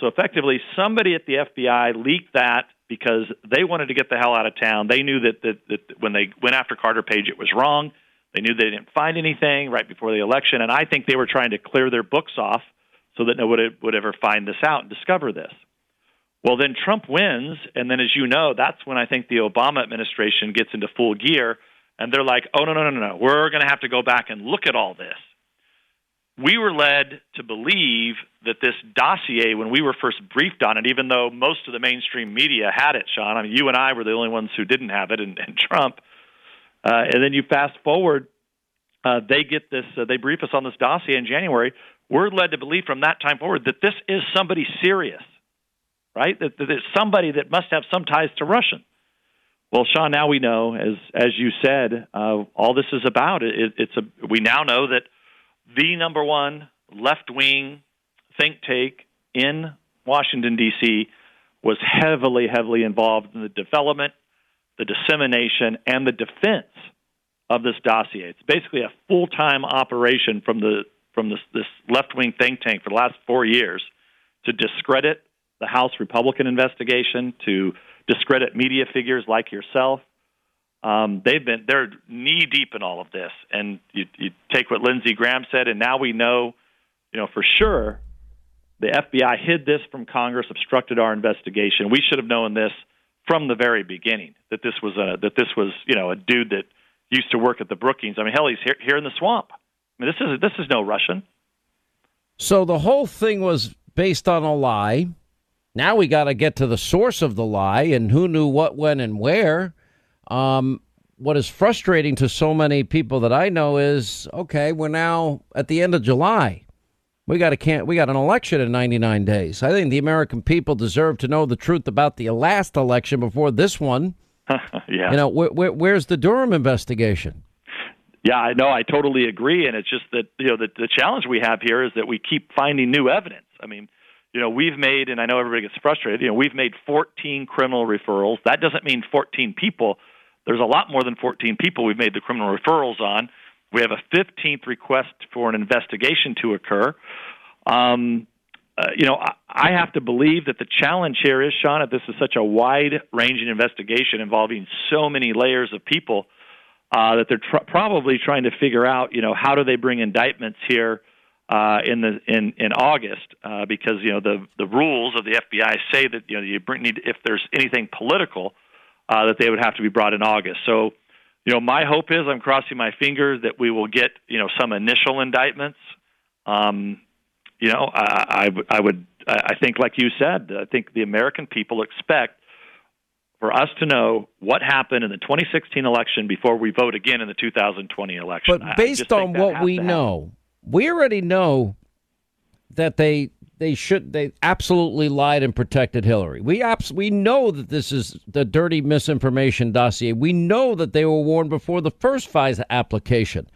So effectively, somebody at the FBI leaked that because they wanted to get the hell out of town. They knew that, that, that when they went after Carter Page, it was wrong. They knew they didn't find anything right before the election, and I think they were trying to clear their books off so that nobody would ever find this out and discover this. Well, then Trump wins, and then as you know, that's when I think the Obama administration gets into full gear, and they're like, "Oh no, no, no, no! We're going to have to go back and look at all this." We were led to believe that this dossier, when we were first briefed on it, even though most of the mainstream media had it, Sean, I mean, you and I were the only ones who didn't have it, and, and Trump. Uh, and then you fast forward, uh, they get this, uh, they brief us on this dossier in January. We're led to believe from that time forward that this is somebody serious right? That, that there's somebody that must have some ties to Russian. Well, Sean, now we know, as as you said, uh, all this is about. It, it's a we now know that the number one left wing think tank in Washington D.C. was heavily, heavily involved in the development, the dissemination, and the defense of this dossier. It's basically a full time operation from the from this, this left wing think tank for the last four years to discredit the House Republican investigation to discredit media figures like yourself. Um, they've been they're knee deep in all of this, and you, you take what Lindsey Graham said, and now we know, you know for sure, the FBI hid this from Congress, obstructed our investigation. We should have known this from the very beginning that this was a that this was you know a dude that used to work at the Brookings. I mean, hell, he's here, here in the swamp. I mean, this is this is no Russian. So the whole thing was based on a lie. Now we got to get to the source of the lie and who knew what, when, and where. Um, what is frustrating to so many people that I know is okay, we're now at the end of July. We got a can't we got an election in 99 days. I think the American people deserve to know the truth about the last election before this one. yeah. You know, where, where, where's the Durham investigation? Yeah, I know. I totally agree, and it's just that you know the the challenge we have here is that we keep finding new evidence. I mean, you know, we've made, and I know everybody gets frustrated. You know, we've made 14 criminal referrals. That doesn't mean 14 people. There's a lot more than 14 people we've made the criminal referrals on. We have a 15th request for an investigation to occur. Um, uh, you know, I, I have to believe that the challenge here is, Sean, that this is such a wide ranging investigation involving so many layers of people uh, that they're tr- probably trying to figure out, you know, how do they bring indictments here uh, in the in in August uh, because you know the the rules of the FBI say that you know you bring, need if there's anything political uh, that they would have to be brought in August. So you know, my hope is I'm crossing my fingers that we will get you know some initial indictments. Um, you know, I, I, I would I think like you said, I think the American people expect for us to know what happened in the 2016 election before we vote again in the 2020 election. But based on what we know, we already know that they they should they absolutely lied and protected Hillary. We abs- we know that this is the dirty misinformation dossier. We know that they were warned before the first FISA application.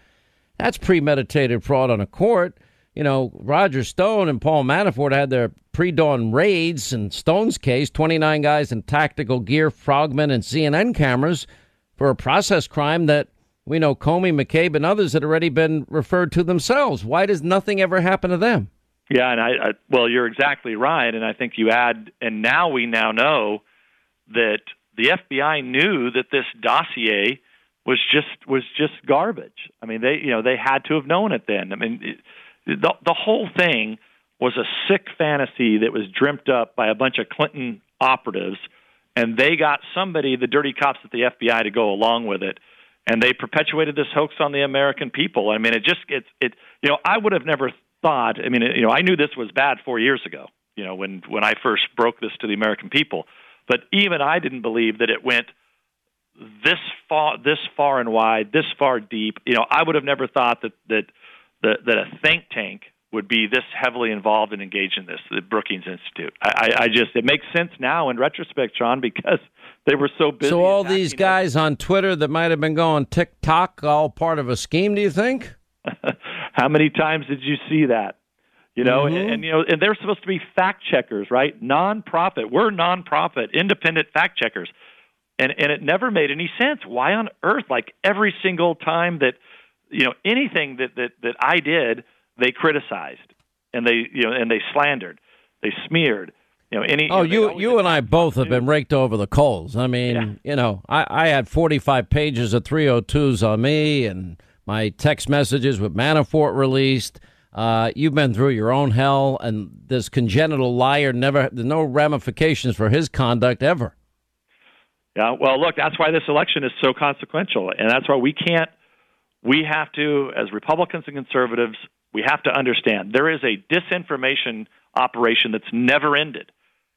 That's premeditated fraud on a court. You know, Roger Stone and Paul Manafort had their pre-dawn raids. In Stone's case, 29 guys in tactical gear, frogmen, and CNN cameras for a process crime that we know Comey, McCabe, and others had already been referred to themselves. Why does nothing ever happen to them? Yeah, and I, I well, you're exactly right, and I think you add, and now we now know that the FBI knew that this dossier was just was just garbage. I mean, they you know they had to have known it then. I mean, it, the the whole thing was a sick fantasy that was dreamt up by a bunch of Clinton operatives, and they got somebody, the dirty cops at the FBI, to go along with it, and they perpetuated this hoax on the American people. I mean, it just it's it. You know, I would have never thought. I mean, you know, I knew this was bad four years ago. You know, when when I first broke this to the American people, but even I didn't believe that it went this far, this far and wide, this far deep. You know, I would have never thought that that that, that a think tank would be this heavily involved and engaged in this, the Brookings Institute. I, I I just it makes sense now in retrospect, John, because they were so busy. So all these guys on Twitter that might have been going TikTok, all part of a scheme. Do you think? How many times did you see that? You know, mm-hmm. and, and you know, and they're supposed to be fact checkers, right? Nonprofit. We're nonprofit, independent fact checkers. And and it never made any sense. Why on earth like every single time that you know anything that that that I did, they criticized and they you know and they slandered, they smeared. You know, any, oh, you you, and I both have been raked over the coals. I mean, yeah. you know, I, I had 45 pages of 302s on me and my text messages with Manafort released. Uh, you've been through your own hell, and this congenital liar never, there's no ramifications for his conduct ever. Yeah, well, look, that's why this election is so consequential, and that's why we can't, we have to, as Republicans and conservatives, we have to understand there is a disinformation operation that's never ended.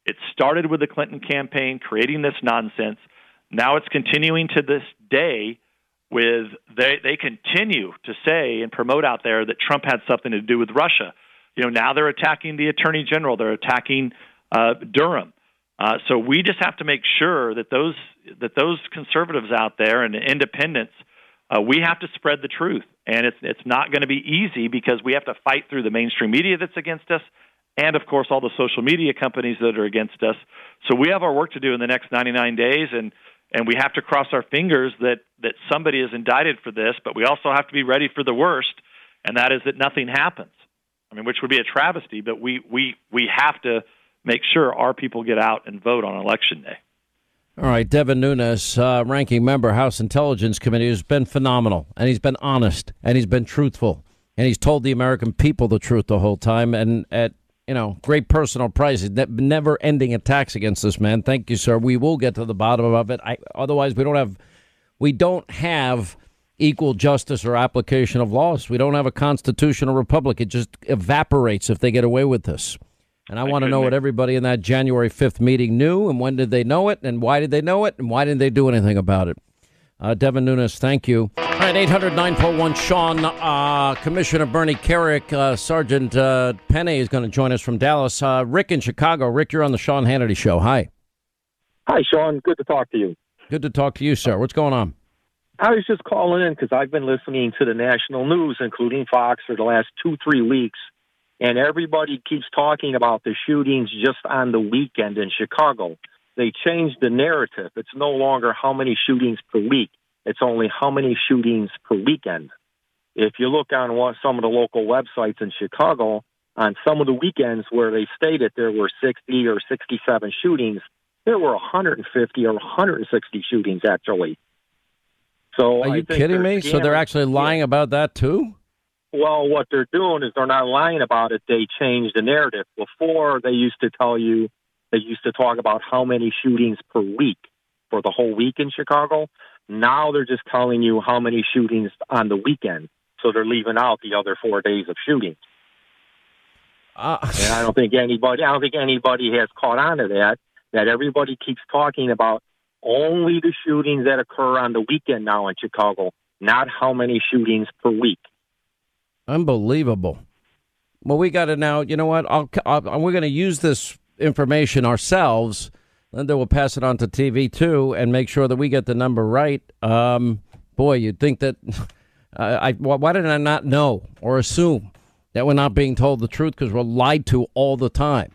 It started with the Clinton campaign creating this nonsense. Now it's continuing to this day with they they continue to say and promote out there that Trump had something to do with Russia. You know, now they're attacking the attorney general. They're attacking uh, Durham. Uh, so we just have to make sure that those that those conservatives out there and independents, uh, we have to spread the truth, and it's it's not going to be easy because we have to fight through the mainstream media that's against us, and of course all the social media companies that are against us. So we have our work to do in the next 99 days, and and we have to cross our fingers that that somebody is indicted for this, but we also have to be ready for the worst, and that is that nothing happens. I mean, which would be a travesty, but we we we have to make sure our people get out and vote on election day. All right, Devin Nunes, uh, ranking member, House Intelligence Committee, has been phenomenal, and he's been honest, and he's been truthful, and he's told the American people the truth the whole time, and at you know, great personal price. Never ending attacks against this man. Thank you, sir. We will get to the bottom of it. I, otherwise, we don't have, we don't have equal justice or application of laws. We don't have a constitutional republic. It just evaporates if they get away with this. And I want to know what everybody in that January 5th meeting knew and when did they know it and why did they know it and why didn't they do anything about it. Uh, Devin Nunes, thank you. All right, 800 941 Sean. Uh, Commissioner Bernie Kerik, uh, Sergeant uh, Pennie is going to join us from Dallas. Uh, Rick in Chicago. Rick, you're on the Sean Hannity Show. Hi. Hi, Sean. Good to talk to you. Good to talk to you, sir. What's going on? I was just calling in because I've been listening to the national news, including Fox, for the last two, three weeks, and everybody keeps talking about the shootings just on the weekend in Chicago. They changed the narrative. It's no longer how many shootings per week. It's only how many shootings per weekend. If you look on one, some of the local websites in Chicago, on some of the weekends where they stated there were 60 or 67 shootings, there were 150 or 160 shootings actually. So Are you kidding me? So they're actually lying about that too? well, what they're doing is they're not lying about it. They changed the narrative. Before, they used to tell you, they used to talk about how many shootings per week for the whole week in Chicago. Now they're just telling you how many shootings on the weekend. So they're leaving out the other four days of shootings. Uh, And I don't think anybody, I don't think anybody has caught on to that. That everybody keeps talking about only the shootings that occur on the weekend now in Chicago, not how many shootings per week. Unbelievable. Well, we got to now. You know what? I'll, I'll, we're going to use this information ourselves. Linda will pass it on to TV too, and make sure that we get the number right. Um, boy, you'd think that. Uh, I why did I not know or assume that we're not being told the truth because we're lied to all the time?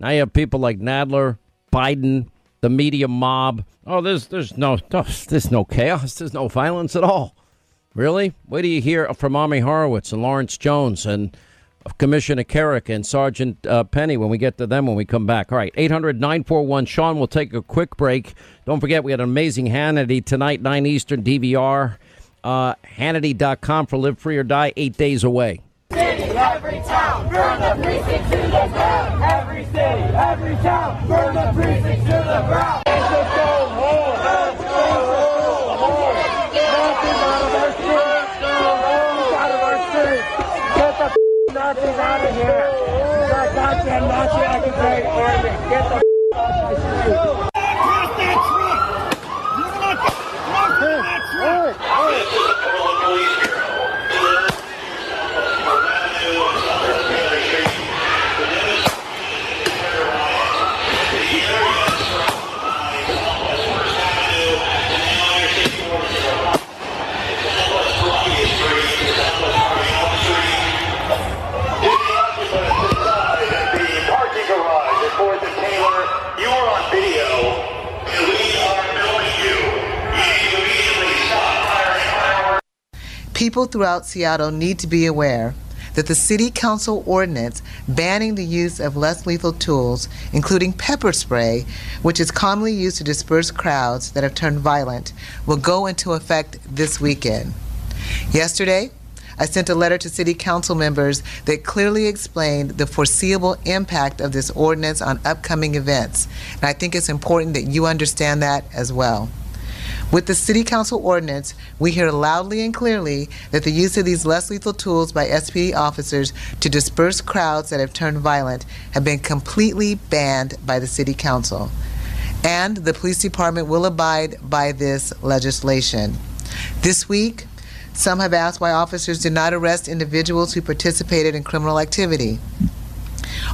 Now you have people like Nadler, Biden, the media mob. Oh, there's there's no there's no chaos. There's no violence at all. Really? Wait till you hear from Ami Horowitz and Lawrence Jones and Commissioner Kerik and Sergeant uh, Pennie when we get to them when we come back. All right, 800 941 Sean. We'll take a quick break. Don't forget, we had an amazing Hannity tonight, 9 Eastern DVR. Uh, Hannity.com for Live Free or Die, eight days away. Every town, burn the precinct to the ground. Every city, every town, burn the precinct to the ground. Let's just go home. Let's go home. Nothing out of our streets. Nothing out of our streets. Get the Nazis out of here. The goddamn Nazi occupying army. Get the off my street. Across that truck! You're not truck! That truck! This is the Portland Police Bureau. For revenue and other administration, the demonstration is terrorized. The area is surrounded by Southwest First Avenue and the Empire State Forest Road. Southwest Columbia Street, Southwest Army Street. If the occupants inside the parking garage at Fourth and Taylor, you are on video, and we are filming you. You need to immediately stop firing fireworks. People throughout Seattle need to be aware that the City Council ordinance banning the use of less lethal tools, including pepper spray, which is commonly used to disperse crowds that have turned violent, will go into effect this weekend. Yesterday, I sent a letter to City Council members that clearly explained the foreseeable impact of this ordinance on upcoming events, and I think it's important that you understand that as well. With the City Council ordinance, we hear loudly and clearly that the use of these less lethal tools by SPD officers to disperse crowds that have turned violent have been completely banned by the City Council. And the police department will abide by this legislation. This week, some have asked why officers did not arrest individuals who participated in criminal activity.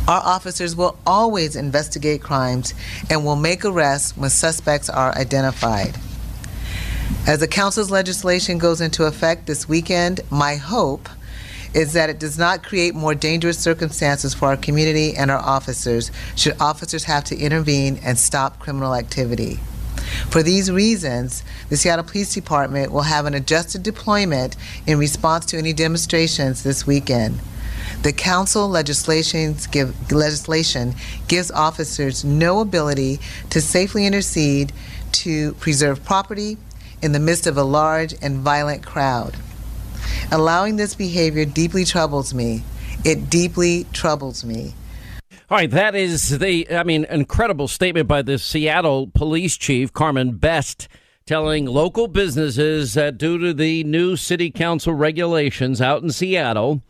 Our officers will always investigate crimes and will make arrests when suspects are identified. As the council's legislation goes into effect this weekend, my hope is that it does not create more dangerous circumstances for our community and our officers should officers have to intervene and stop criminal activity. For these reasons, the Seattle Police Department will have an adjusted deployment in response to any demonstrations this weekend. The council give, legislation gives officers no ability to safely intercede to preserve property in the midst of a large and violent crowd. Allowing this behavior deeply troubles me. It deeply troubles me. All right, that is the, I mean, incredible statement by the Seattle police chief, Carmen Best, telling local businesses that due to the new city council regulations out in Seattle,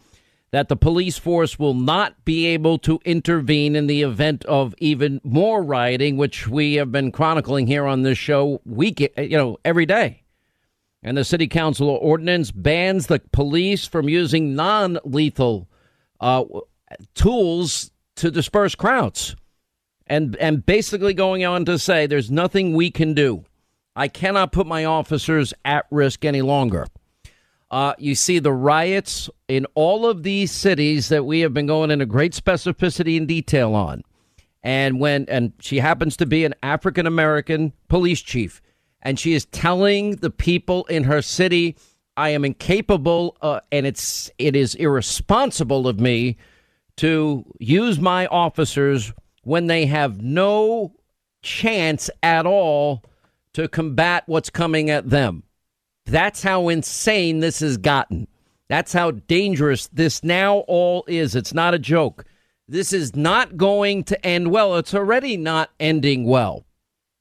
that the police force will not be able to intervene in the event of even more rioting, which we have been chronicling here on this show week, you know, every day. And the city council ordinance bans the police from using non lethal uh, tools to disperse crowds. And, and basically going on to say there's nothing we can do. I cannot put my officers at risk any longer. Uh, you see the riots in all of these cities that we have been going into great specificity and detail on. And when and she happens to be an African American police chief, and she is telling the people in her city, "I am incapable, uh, and it's it is irresponsible of me to use my officers when they have no chance at all to combat what's coming at them." That's how insane this has gotten. That's how dangerous this now all is. It's not a joke. This is not going to end well. It's already not ending well,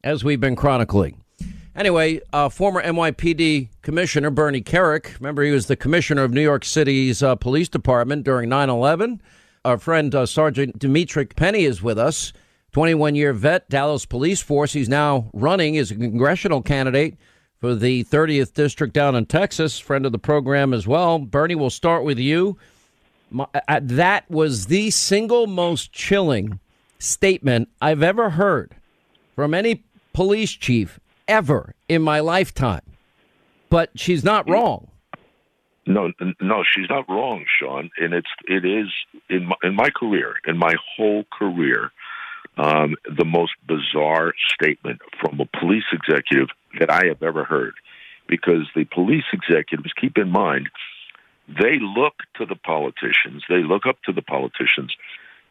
as we've been chronicling. Anyway, uh, former NYPD Commissioner Bernie Kerik, remember he was the commissioner of New York City's uh, police department during 9 11. Our friend uh, Sergeant Demetrick Pennie is with us, 21 year vet, Dallas Police Force. He's now running as a congressional candidate for the 30th district down in Texas, friend of the program as well. Bernie, we'll start with you. That was the single most chilling statement I've ever heard from any police chief ever in my lifetime. But she's not wrong. No, no, she's not wrong, Sean. And it's it is in my, in my career, in my whole career, um, the most bizarre statement from a police executive that I have ever heard. Because the police executives, keep in mind, they look to the politicians, they look up to the politicians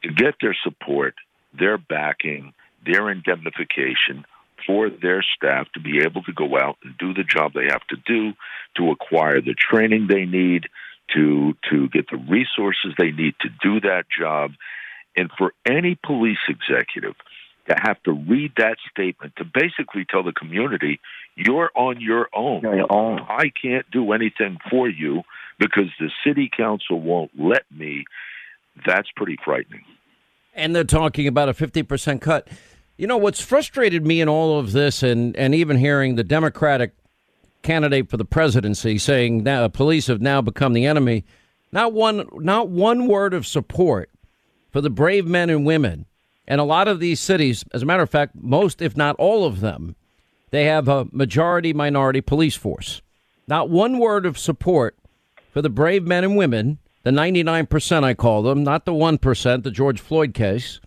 to get their support, their backing, their indemnification for their staff to be able to go out and do the job they have to do, to acquire the training they need, to to get the resources they need to do that job. And for any police executive to have to read that statement to basically tell the community, you're on your own. You're on your own. I can't do anything for you because the city council won't let me. That's pretty frightening. And they're talking about a 50% cut. You know, what's frustrated me in all of this, and, and even hearing the Democratic candidate for the presidency saying now police have now become the enemy, not one, not one word of support for the brave men and women. And a lot of these cities, as a matter of fact, most, if not all of them, they have a majority minority police force. Not one word of support for the brave men and women, the 99% I call them, not the 1%, the George Floyd case,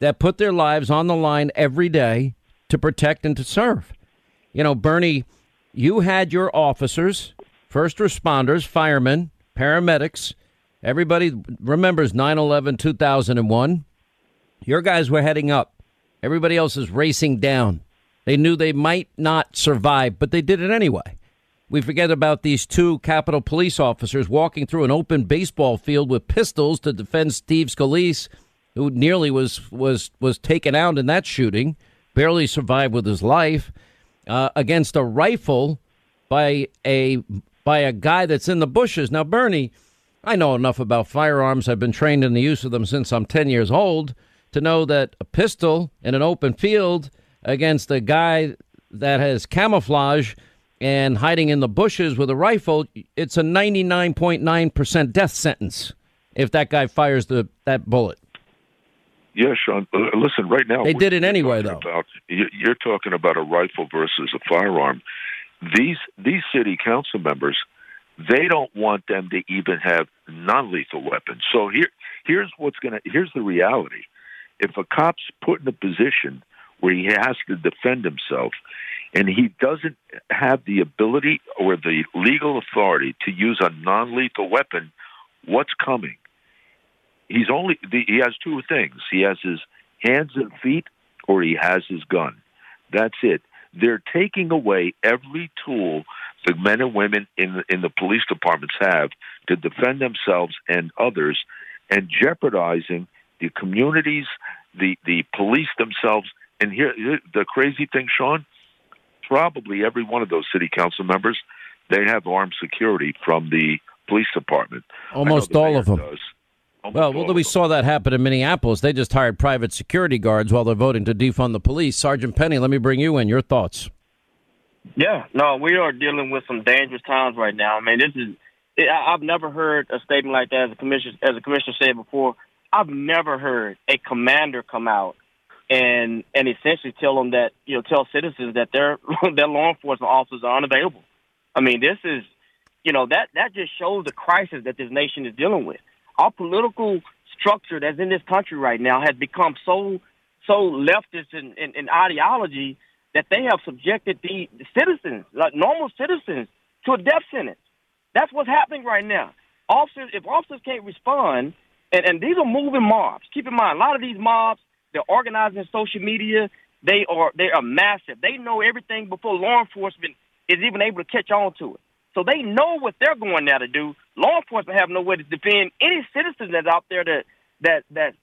that put their lives on the line every day to protect and to serve. You know, Bernie, you had your officers, first responders, firemen, paramedics, everybody remembers 9 11 2001. Your guys were heading up, everybody else is racing down. They knew they might not survive, but they did it anyway. We forget about these two Capitol police officers walking through an open baseball field with pistols to defend Steve Scalise, who nearly was was was taken out in that shooting, barely survived with his life, uh, against a rifle by a by a guy that's in the bushes. Now, Bernie, I know enough about firearms. I've been trained in the use of them since I'm 10 years old to know that a pistol in an open field against a guy that has camouflage and hiding in the bushes with a rifle, it's a 99.9% death sentence if that guy fires the that bullet. Yeah, Sean. Uh, listen, right now They did it anyway, though. About, you- you're talking about a rifle versus a firearm. These these city council members, they don't want them to even have non-lethal weapons. So here here's what's gonna here's the reality. If a cop's put in a position where he has to defend himself, and he doesn't have the ability or the legal authority to use a non-lethal weapon, what's coming? he's only he has two things. He has his hands and feet, or he has his gun. That's it. They're taking away every tool the men and women in in the police departments have to defend themselves and others, and jeopardizing the communities, the the police themselves. And here, the crazy thing, Sean, probably every one of those city council members, they have armed security from the police department. Almost all of them. does. Almost Well, well, we saw that happen in Minneapolis. They just hired private security guards while they're voting to defund the police. Sergeant Pennie, let me bring you in. Your thoughts? Yeah, no, we are dealing with some dangerous times right now. I mean, this is I- I've never heard a statement like that as a commissioner as a commissioner said before. I've never heard a commander come out and and essentially tell them that you know tell citizens that their their law enforcement officers are unavailable. I mean, this is you know that that just shows the crisis that this nation is dealing with. Our political structure that's in this country right now has become so so leftist in, in, in ideology that they have subjected the, the citizens, like normal citizens, to a death sentence. That's what's happening right now. Officers, if officers can't respond, and, and these are moving mobs. Keep in mind, a lot of these mobs, they're organized in social media. They are they are massive. They know everything before law enforcement is even able to catch on to it. So they know what they're going there to do. Law enforcement have no way to defend any citizen that's out there that that that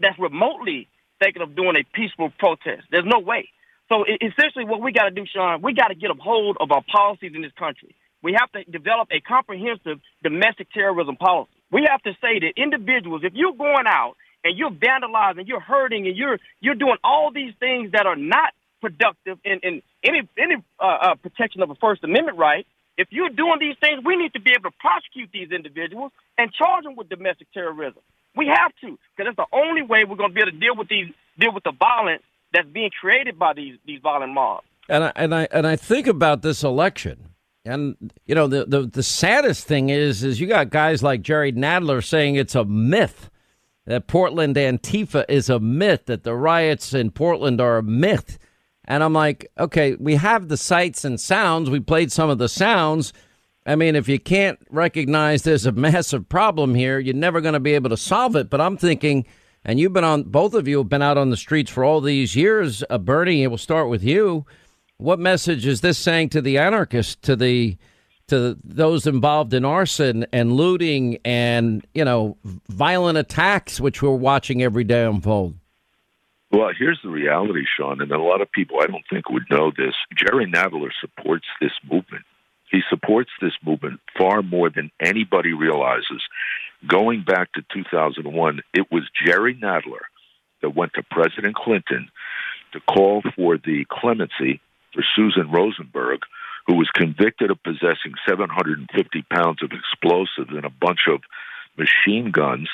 that's remotely thinking of doing a peaceful protest. There's no way. So essentially, what we got to do, Sean, we got to get a hold of our policies in this country. We have to develop a comprehensive domestic terrorism policy. We have to say that individuals, if you're going out and you're vandalizing, you're hurting, and you're you're doing all these things that are not productive in, in any any uh, uh, protection of a First Amendment right, if you're doing these things, we need to be able to prosecute these individuals and charge them with domestic terrorism. We have to, because that's the only way we're going to be able to deal with these deal with the violence that's being created by these these violent mobs. And I, and I and I think about this election, and you know the, the the saddest thing is is you got guys like Jerry Nadler saying it's a myth that Portland Antifa is a myth that the riots in Portland are a myth, and I'm like, okay, we have the sights and sounds. We played some of the sounds. I mean, if you can't recognize there's a massive problem here, you're never going to be able to solve it. But I'm thinking, and you've been on, both of you have been out on the streets for all these years. Uh, Bernie, we'll start with you. What message is this saying to the anarchists, to the to those involved in arson and looting and you know violent attacks, which we're watching every day unfold? Well, here's the reality, Sean, and a lot of people I don't think would know this. Jerry Nadler supports this movement. He supports this movement far more than anybody realizes. Going back to 2001, it was Jerry Nadler that went to President Clinton to call for the clemency for Susan Rosenberg, who was convicted of possessing 750 pounds of explosives and a bunch of machine guns,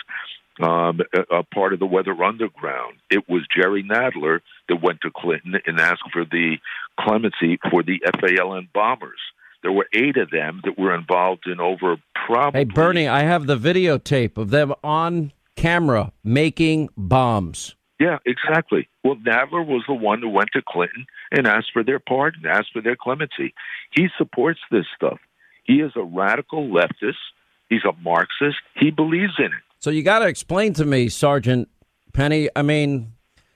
um, a, a part of the Weather Underground. It was Jerry Nadler that went to Clinton and asked for the clemency for the FALN bombers. There were eight of them that were involved in over probably. Hey, Bernie, I have the videotape of them on camera making bombs. Yeah, exactly. Well, Nadler was the one who went to Clinton and asked for their pardon, asked for their clemency. He supports this stuff. He is a radical leftist. He's a Marxist. He believes in it. So you got to explain to me, Sergeant Pennie. I mean,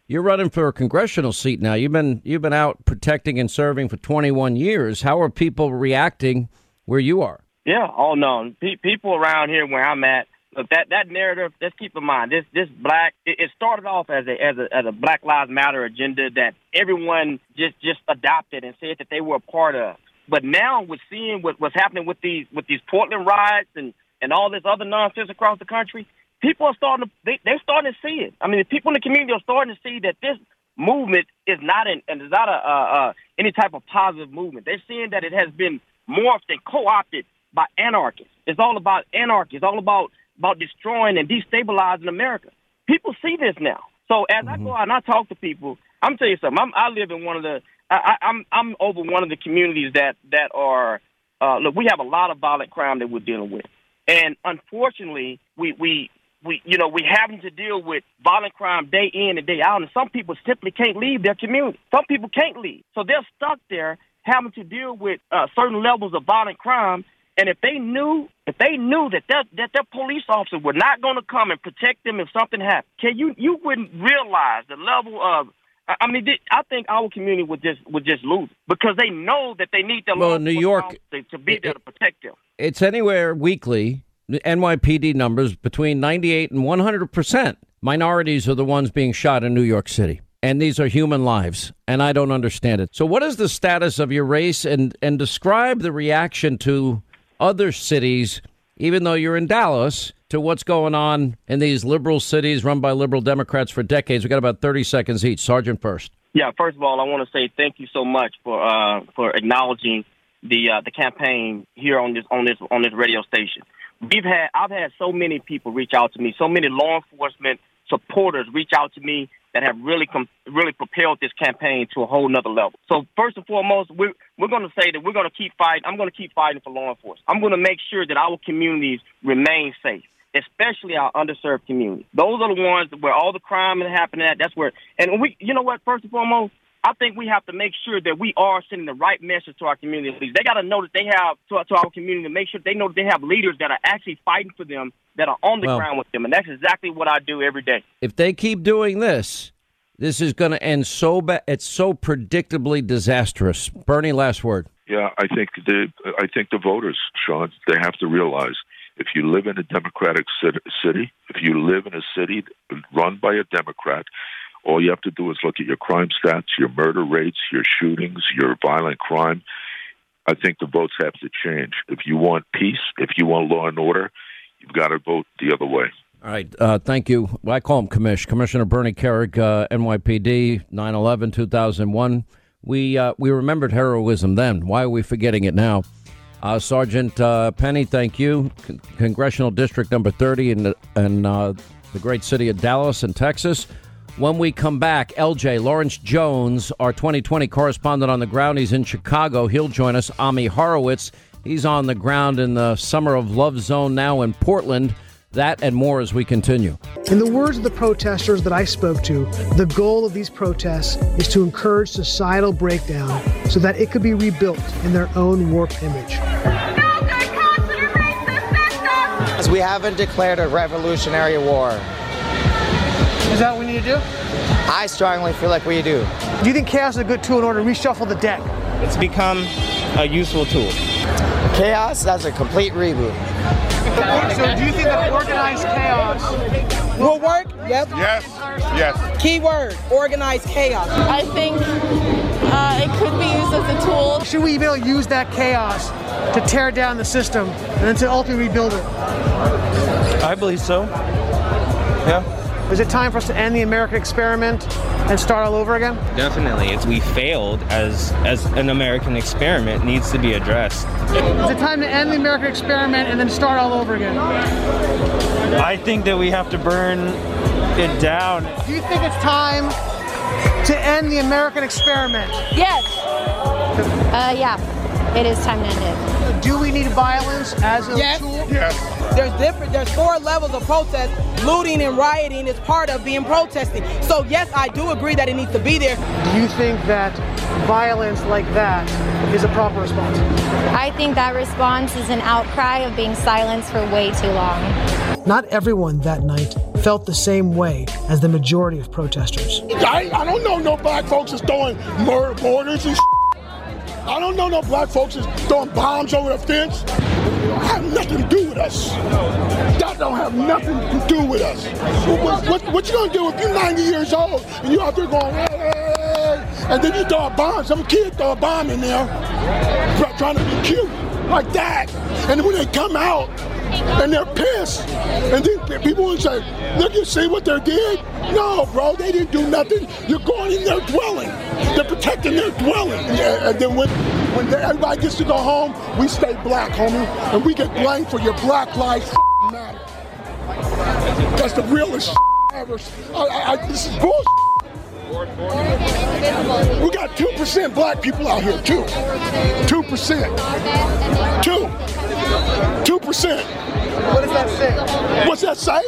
you're running for a congressional seat now. You've been you've been out protecting and serving for 21 years. How are people reacting where you are? Yeah, oh no, Pe- people around here where I'm at, look that that narrative. Let's keep in mind this this black. It, it started off as a as a as a Black Lives Matter agenda that everyone just just adopted and said that they were a part of. But now we're seeing what, what's happening with these with these Portland riots and and all this other nonsense across the country. People are starting to they, they're starting to see it. I mean, the people in the community are starting to see that this movement is not an and is not a uh, uh, any type of positive movement. They're seeing that it has been morphed and co-opted by anarchists. It's all about anarchy. It's all about about destroying and destabilizing America. People see this now. So as I go out and I talk to people, I'm tell you something. I'm, I live in one of the. I- I'm I'm over one of the communities that that are. Uh, look, we have a lot of violent crime that we're dealing with, and unfortunately, we we we you know we having to deal with violent crime day in and day out, and some people simply can't leave their community. Some people can't leave, so they're stuck there having to deal with uh, certain levels of violent crime. And if they knew, if they knew that their, that their police officer were not going to come and protect them if something happened, can you you wouldn't realize the level of. I mean, I think our community would just would just lose because they know that they need their Well, New York- officer to be there to protect them. It's anywhere weekly. NYPD numbers between 98 and 100 percent. Minorities are the ones being shot in New York City, and these are human lives. And I don't understand it. So, what is the status of your race? And and describe the reaction to other cities, even though you're in Dallas, to what's going on in these liberal cities run by liberal Democrats for decades. We've got about 30 seconds each. Sergeant first. Yeah, first of all, I want to say thank you so much for uh, for acknowledging the uh, the campaign here on this on this on this radio station. We've had I've had so many people reach out to me, so many law enforcement supporters reach out to me that have really com- really propelled this campaign to a whole nother level. So first and foremost, we're we're going to say that we're going to keep fighting. I'm going to keep fighting for law enforcement. I'm going to make sure that our communities remain safe, especially our underserved communities. Those are the ones where all the crime is happening at. That's where, and we, you know what? First and foremost, I think we have to make sure that we are sending the right message to our community. They got to know that they have to, to our community to make sure they know that they have leaders that are actually fighting for them, that are on the Well- ground with them, and that's exactly what I do every day. If they keep doing this, this is going to end so bad. It's so predictably disastrous. Bernie, last word. Yeah, I think the I think the voters, Sean, they have to realize if you live in a democratic city, if you live in a city run by a Democrat, all you have to do is look at your crime stats, your murder rates, your shootings, your violent crime. I think the votes have to change. If you want peace, if you want law and order, you've got to vote the other way. All right. Uh, thank you. Well, I call him Commish. Commissioner Bernie Kerik, uh, NYPD, 9 11, 2001. We, uh, we remembered heroism then. Why are we forgetting it now? Uh, Sergeant uh, Pennie, thank you. Con- Congressional District Number 30 in, the, in uh, the great city of Dallas in Texas. When we come back, LJ Lawrence Jones, our 2020 correspondent on the ground, he's in Chicago. He'll join us. Ami Horowitz, he's on the ground in the Summer of Love Zone now in Portland. That and more as we continue. In the words of the protesters that I spoke to, the goal of these protests is to encourage societal breakdown so that it could be rebuilt in their own warped image. As we haven't declared a revolutionary war. Is that what we need to do? I strongly feel like we do. Do you think chaos is a good tool in order to reshuffle the deck? It's become a useful tool. Chaos, that's a complete reboot. So do you think that organized chaos will work? Yep. Yes. Yes. Keyword: organized chaos. I think uh, it could be used as a tool. Should we be able to use that chaos to tear down the system and then to ultimately rebuild it? I believe so. Yeah. Is it time for us to end the American experiment and start all over again? Definitely. It's we failed as as an American experiment needs to be addressed. Is it time to end the American experiment and then start all over again? I think that we have to burn it down. Do you think it's time to end the American experiment? Yes. Uh, yeah. It is time to end it. Do we need violence as a Yes. tool? Yes. There's different. There's four levels of protest. Looting and rioting is part of being protesting. So yes, I do agree that it needs to be there. Do you think that violence like that is a proper response? I think that response is an outcry of being silenced for way too long. Not everyone that night felt the same way as the majority of protesters. I, I don't know no black folks is throwing murder borders and I don't know no black folks is throwing bombs over the fence. Have nothing to do with us. That don't have nothing to do with us. What, what, what you gonna do if you're 90 years old and you out there going, hey, hey, and then you throw a bomb, some kid throw a bomb in there, trying to be cute, like that. And when they come out, and they're pissed. And then people will say, look, you see what they did? No, bro, they didn't do nothing. You're going in their dwelling. They're protecting their dwelling. Yeah, and then when, when everybody gets to go home, we stay black, homie. And we get blamed for your black lives matter. That's the realest ever. I, I, this is bullshit. We got 2% black people out here, too. 2%. Two. 2%. What does that say? What's that say?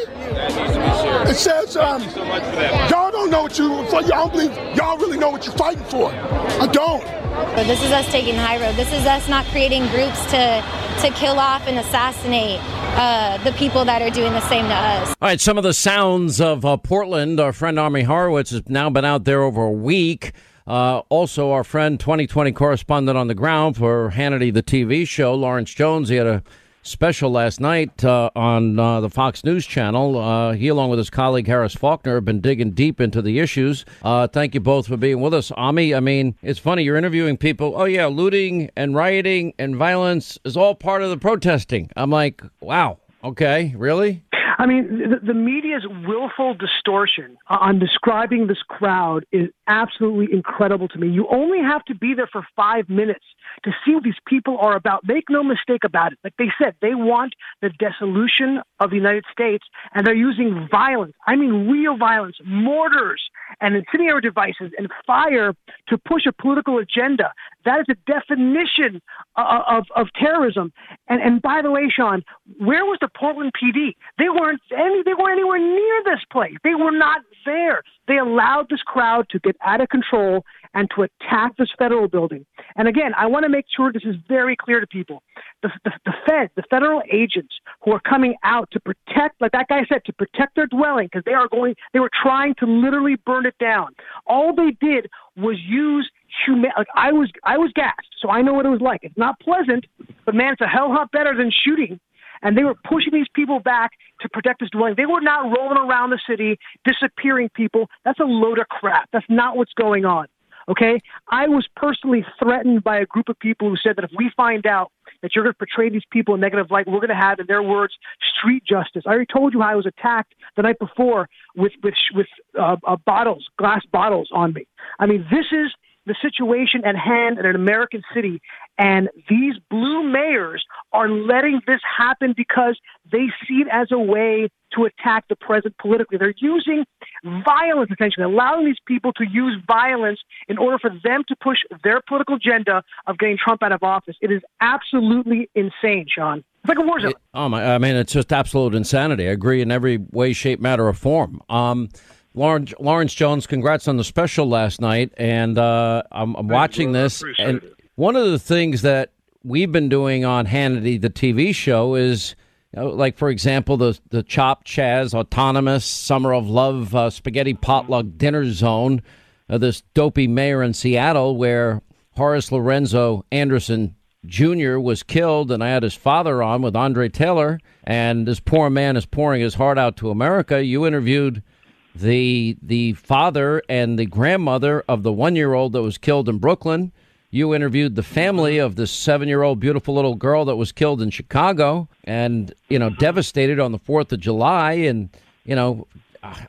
It says, um, y'all don't know what you, for y'all don't believe, y'all really know what you're fighting for. I don't. So this is us taking the high road. This is us not creating groups to to kill off and assassinate uh, the people that are doing the same to us. All right, some of the sounds of uh, Portland. Our friend Ami Horowitz has now been out there over a week. Uh, also, our friend 2020 correspondent on the ground for Hannity, the TV show, Lawrence Jones. He had a special last night uh, on uh, the Fox News channel. Uh, he, along with his colleague Harris Faulkner, have been digging deep into the issues. Uh, thank you both for being with us. Ami, I mean, it's funny, you're interviewing people. Oh, yeah, looting and rioting and violence is all part of the protesting. I'm like, wow, okay, really? I mean, the, the media's willful distortion on describing this crowd is absolutely incredible to me. You only have to be there for five minutes to see what these people are about. Make no mistake about it. Like they said, they want the dissolution of the United States, and they're using violence. I mean, real violence, mortars and incendiary devices and fire to push a political agenda. That is a definition of, of, of terrorism. And, and by the way, Sean, where was the Portland PD? They weren't any, they weren't anywhere near this place. They were not there. They allowed this crowd to get out of control and to attack this federal building. And again, I want to make sure this is very clear to people. The, the, the Fed, the federal agents who are coming out to protect, like that guy said, to protect their dwelling because they are going, they were trying to literally burn it down. All they did was use human. Like I was, I was gassed, so I know what it was like. It's not pleasant, but man, it's a hell a lot better than shooting and they were pushing these people back to protect this dwelling. They were not rolling around the city, disappearing people. That's a load of crap. That's not what's going on. Okay? I was personally threatened by a group of people who said that if we find out that you're going to portray these people in negative light, we're going to have, in their words, street justice. I already told you how I was attacked the night before with with with uh, uh, bottles, glass bottles on me. I mean, this is the situation at hand in an American city. And these blue mayors are letting this happen because they see it as a way to attack the president politically. They're using violence, essentially, allowing these people to use violence in order for them to push their political agenda of getting Trump out of office. It is absolutely insane, Sean. It's like a war zone. Oh my! I mean, it's just absolute insanity. I agree in every way, shape, matter, or form. Um, Lawrence, Lawrence Jones, congrats on the special last night, and uh, I'm, I'm watching this. And it. one of the things that we've been doing on Hannity, the TV show, is you know, like, for example, the the Chop Chaz Autonomous Summer of Love uh, Spaghetti Potluck Dinner Zone. Uh, this dopey mayor in Seattle, where Horace Lorenzo Anderson Jr. was killed, and I had his father on with Andre Taylor, and this poor man is pouring his heart out to America. You interviewed the the father and the grandmother of the one year old that was killed in Brooklyn. You interviewed the family of the seven year old beautiful little girl that was killed in Chicago and, you know, devastated on the 4th of July. And, you know,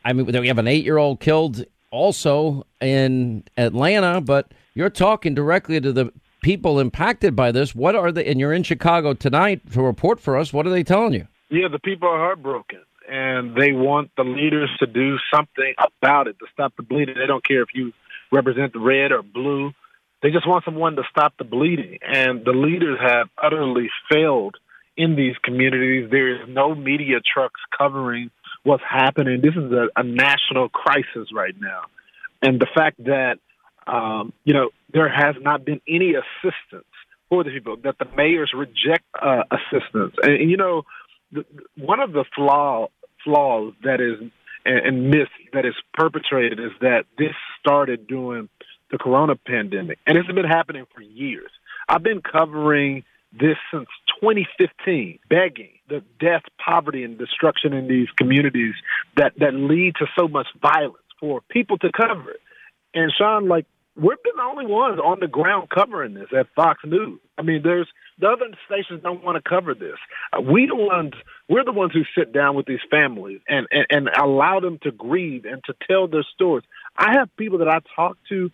I mean, we have an eight year old killed also in Atlanta, but you're talking directly to the people impacted by this. What are they, and you're in Chicago tonight to report for us. What are they telling you? Yeah, the people are heartbroken and they want the leaders to do something about it to stop the bleeding. They don't care if you represent the red or blue. They just want someone to stop the bleeding. And the leaders have utterly failed in these communities. There is no media trucks covering what's happening. This is a, a national crisis right now. And the fact that, um, you know, there has not been any assistance for the people, that the mayors reject uh, assistance. And, and, you know, the, one of the flaw, flaws that is and, myth that is perpetrated is that this started during the corona pandemic, and it's been happening for years. I've been covering this since 2015, begging the death, poverty, and destruction in these communities that that lead to so much violence for people to cover it. And Sean, like we've been the only ones on the ground covering this at Fox News. I mean, there's the other stations don't want to cover this. Uh, we the ones, we're the ones who sit down with these families and, and and allow them to grieve and to tell their stories. I have people that I talked to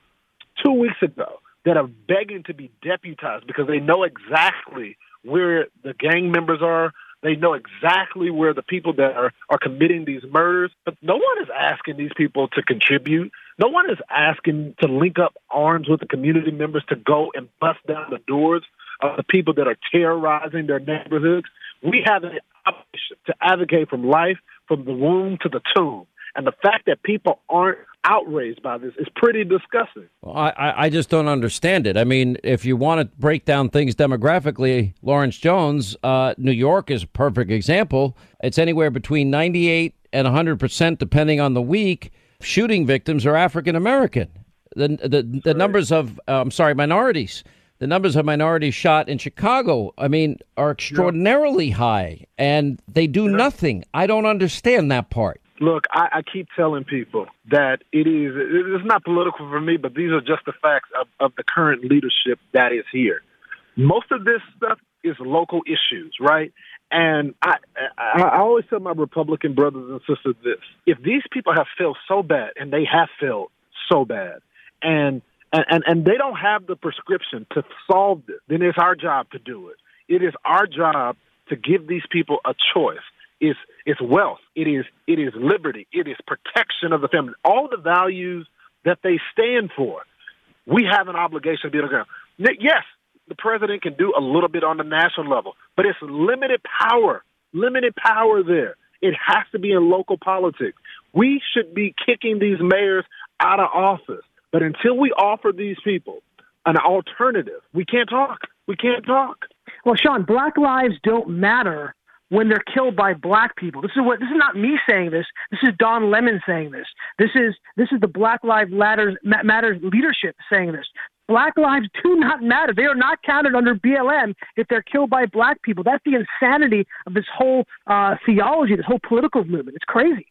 two weeks ago that are begging to be deputized because they know exactly where the gang members are. They know exactly where the people that are, are committing these murders, but no one is asking these people to contribute. No one is asking to link up arms with the community members to go and bust down the doors of the people that are terrorizing their neighborhoods. We have an obligation to advocate from life, from the womb to the tomb. And the fact that people aren't outraged by this is pretty disgusting. Well, I, I just don't understand it. I mean, if you want to break down things demographically, Lawrence Jones, uh, New York is a perfect example. It's anywhere between 98 and 100%, depending on the week. Shooting victims are African American. The, the, the numbers of, uh, I'm sorry, minorities the numbers of minorities shot in Chicago, I mean, are extraordinarily high, and they do nothing. I don't understand that part. Look, I, I keep telling people that it is, it's not political for me, but these are just the facts of, of the current leadership that is here. Most of this stuff is local issues, right? And I, I, I always tell my Republican brothers and sisters this: if these people have failed so bad, and they have failed so bad, and and, and, and they don't have the prescription to solve this, then it's our job to do it. It is our job to give these people a choice. It's, it's wealth. It is, it is liberty. It is protection of the family. All the values that they stand for. We have an obligation to be able to go. Yes, the president can do a little bit on the national level, but it's limited power, limited power there. It has to be in local politics. We should be kicking these mayors out of office. But until we offer these people an alternative, we can't talk. We can't talk. Well, Sean, black lives don't matter when they're killed by black people. This is what this is not me saying this. This is Don Lemon saying this. This is this is the Black Lives Matters Matters leadership saying this. Black lives do not matter. They are not counted under BLM if they're killed by black people. That's the insanity of this whole uh, theology, this whole political movement. It's crazy.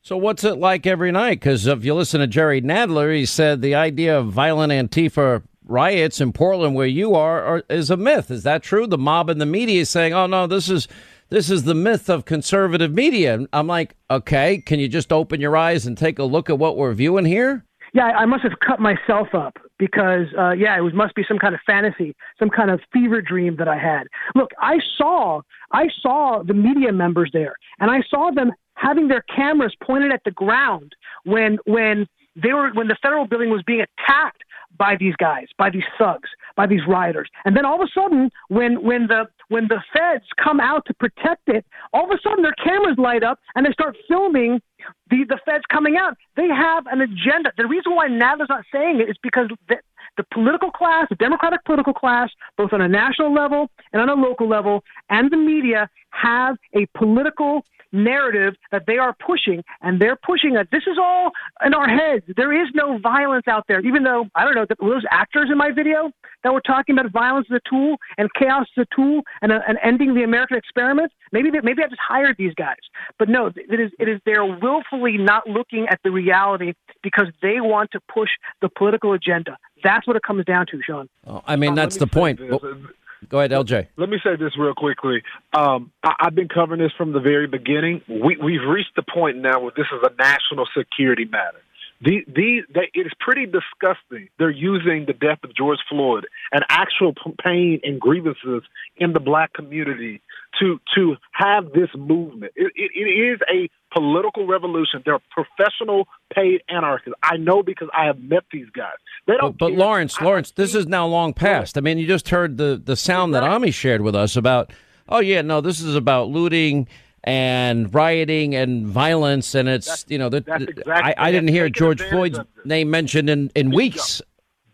So, what's it like every night? Because if you listen to Jerry Nadler, he said the idea of violent Antifa riots in Portland, where you are, are, is a myth. Is that true? The mob and the media is saying, "Oh no, this is this is the myth of conservative media." I'm like, okay, can you just open your eyes and take a look at what we're viewing here? Yeah, I must have cut myself up because, uh, yeah, it was must be some kind of fantasy, some kind of fever dream that I had. Look, I saw, I saw the media members there, and I saw them having their cameras pointed at the ground when, when they were, when the federal building was being attacked by these guys, by these thugs, by these rioters. And then all of a sudden, when when the when the feds come out to protect it, all of a sudden their cameras light up and they start filming the the feds coming out. They have an agenda. The reason why Nadler's not saying it is because the, the political class, the Democratic political class, both on a national level and on a local level, and the media have a political narrative that they are pushing, and they're pushing that this is all in our heads. There is no violence out there, even though, I don't know, those actors in my video that were talking about violence as a tool and chaos as a tool and, uh, and ending the American experiment, maybe they, maybe I just hired these guys. But no, it is, it is they're willfully not looking at the reality because they want to push the political agenda. That's what it comes down to, Sean. Oh, I mean, that's the point. Go ahead, LJ. Let me say this real quickly. Um, I, have been covering this from the very beginning. We, we've reached the point now where this is a national security matter. The, the, they, it is pretty disgusting. They're using the death of George Floyd and actual pain and grievances in the black community to to have this movement. It, it, it is a political revolution. They're professional paid anarchists. I know because I have met these guys. They don't. But, but Lawrence, Lawrence, this is now long past. I mean, you just heard the the sound that Ami shared with us about. Oh yeah, no, this is about looting and rioting and violence, and it's that's, you know that exactly, I, I didn't hear George Floyd's name mentioned in in weeks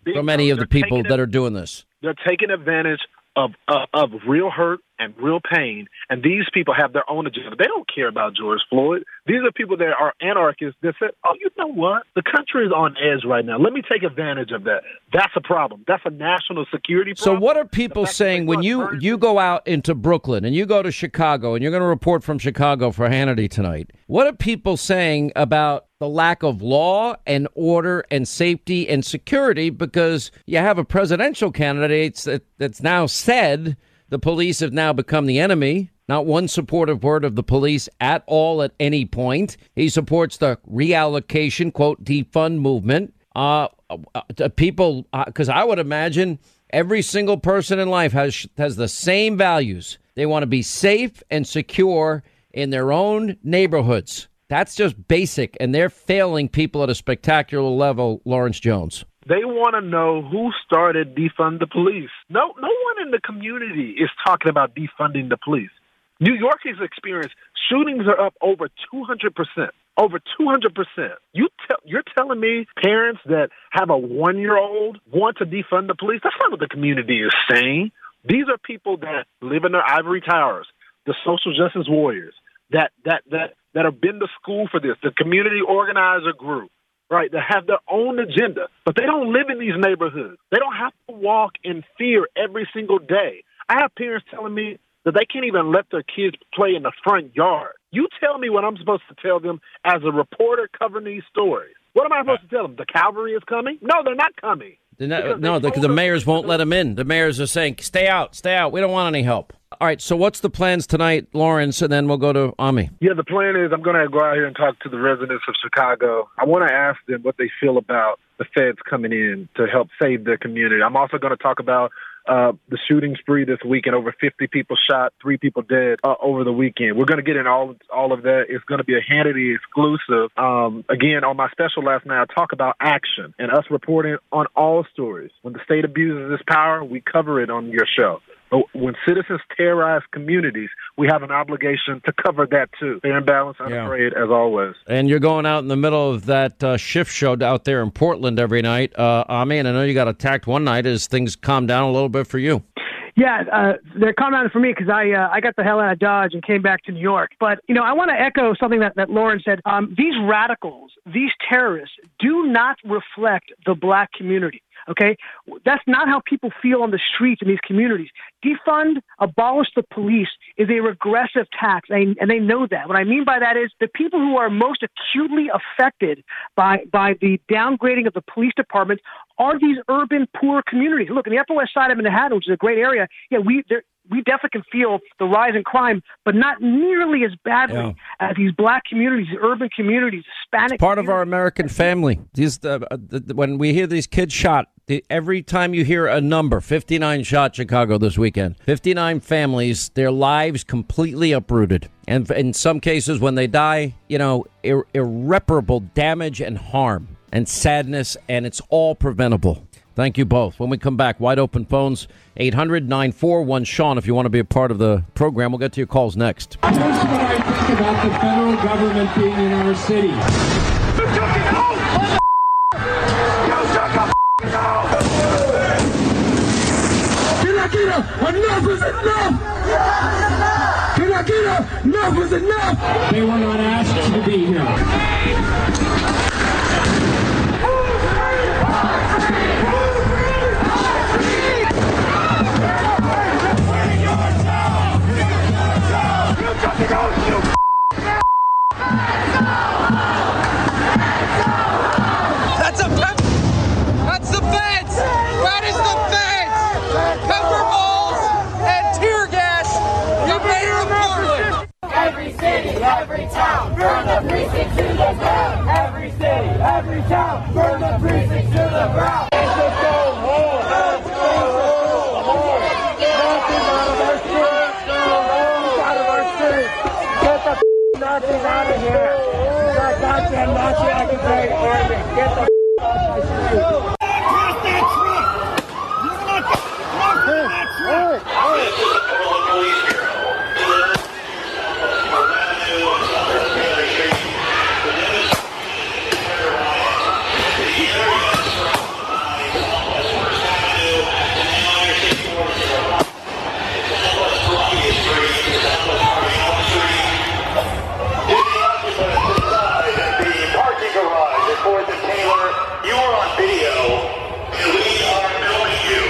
from any of the people that are doing this. They're taking advantage of, of of real hurt and real pain, and these people have their own agenda. They don't care about George Floyd. These are people that are anarchists that said, "Oh, you know what? The country is on edge right now. Let me take advantage of that." That's a problem. That's a national security problem. So, what are people saying when you you go out into Brooklyn and you go to Chicago and you're going to report from Chicago for Hannity tonight? What are people saying about the lack of law and order and safety and security because you have a presidential candidate that, that's now said the police have now become the enemy. Not one supportive word of the police at all at any point. He supports the reallocation, quote, defund movement. Uh, uh people, because uh, I would imagine every single person in life has has the same values. They want to be safe and secure in their own neighborhoods. That's just basic, and they're failing people at a spectacular level, Lawrence Jones. They want to know who started defund the police. No, no one in the community is talking about defunding the police. New York has experienced shootings are up over 200%. Over 200%. You te- you're telling me parents that have a one year old want to defund the police? That's not what the community is saying. These are people that live in their ivory towers, the social justice warriors, that, that, that, that have been to school for this, the community organizer group, right, that have their own agenda, but they don't live in these neighborhoods. They don't have to walk in fear every single day. I have parents telling me that they can't even let their kids play in the front yard. You tell me what I'm supposed to tell them as a reporter covering these stories. What am I supposed to tell them? The cavalry is coming? No, they're not coming. No, no the, the mayors won't let them in. The mayors are saying, "Stay out, stay out. We don't want any help." All right. So what's the plans tonight, Lawrence? And then we'll go to Ami. Yeah, the plan is I'm going to go out here and talk to the residents of Chicago. I want to ask them what they feel about the feds coming in to help save their community. I'm also going to talk about uh, the shooting spree this weekend. Over 50 people shot, three people dead uh, over the weekend. We're going to get in all all of that. It's going to be a Hannity exclusive. Um, again, on my special last night, I talk about action and us reporting on all stories. When the state abuses its power, we cover it on your show. But when citizens terrorize communities, we have an obligation to cover that too. Fair and balanced, unafraid, as always. And you're going out in the middle of that uh, shift show out there in Portland every night, uh, Ami. And I know you got attacked one night as things calmed down a little bit for you. Yeah, uh, they're coming out for me because I uh, I got the hell out of Dodge and came back to New York. But you know, I want to echo something that that Lawrence said. Um, these radicals, these terrorists, do not reflect the black community. Okay, that's not how people feel on the streets in these communities. Defund, abolish the police is a regressive tax, and, and they know that. What I mean by that is the people who are most acutely affected by by the downgrading of the police departments are these urban poor communities. Look, in the Upper West Side of Manhattan, which is a great area, yeah, we there we definitely can feel the rise in crime, but not nearly as badly Yeah. as these black communities, urban communities, Hispanic. Part of our American family. These uh, uh, the- when we hear these kids shot, the, every time you hear a number, 59 shot Chicago this weekend, 59 families, their lives completely uprooted, and in some cases, when they die, you know, ir- irreparable damage and harm and sadness, and it's all preventable. Thank you both. When we come back, wide open phones, 800 941 Sean, if you want to be a part of the program. We'll get to your calls next. Here's what I think about the federal government being in our city. Kinakira, enough is enough! Kinakira, enough is enough! They were not asked to be here. That's Every city, every town, burn the precinct to the ground. Every city, every town, burn the precinct to the ground. Let's just go home. Let's go home. Nothing out of our streets. Nothing out of our streets. Get the Nazis out of here. You got goddamn Nazi occupying army. Get the off the street. parking garage at Fourth and Taylor. You are on video, and we are filming you.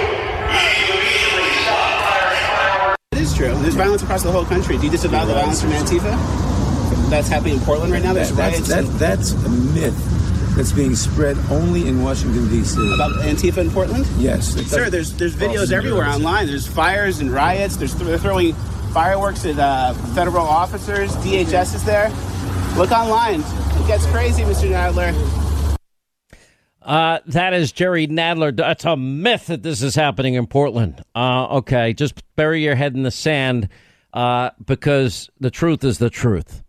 You need to immediately stop firing fireworks. It is true. There's violence across the whole country. Do you disavow the violence from Antifa? That's happening in Portland right now. There's That- riots that's, that, that's a myth that's being spread only in Washington, D.C. about Antifa in Portland. Yes. Sir, there's there's videos everywhere endurance. online. There's fires and riots. There's they're throwing fireworks at uh, federal officers. DHS is there. Look online. It gets crazy, Mr. Nadler. Uh, that is Jerry Nadler. That's a myth that this is happening in Portland. Uh, okay, just bury your head in the sand uh, because the truth is the truth.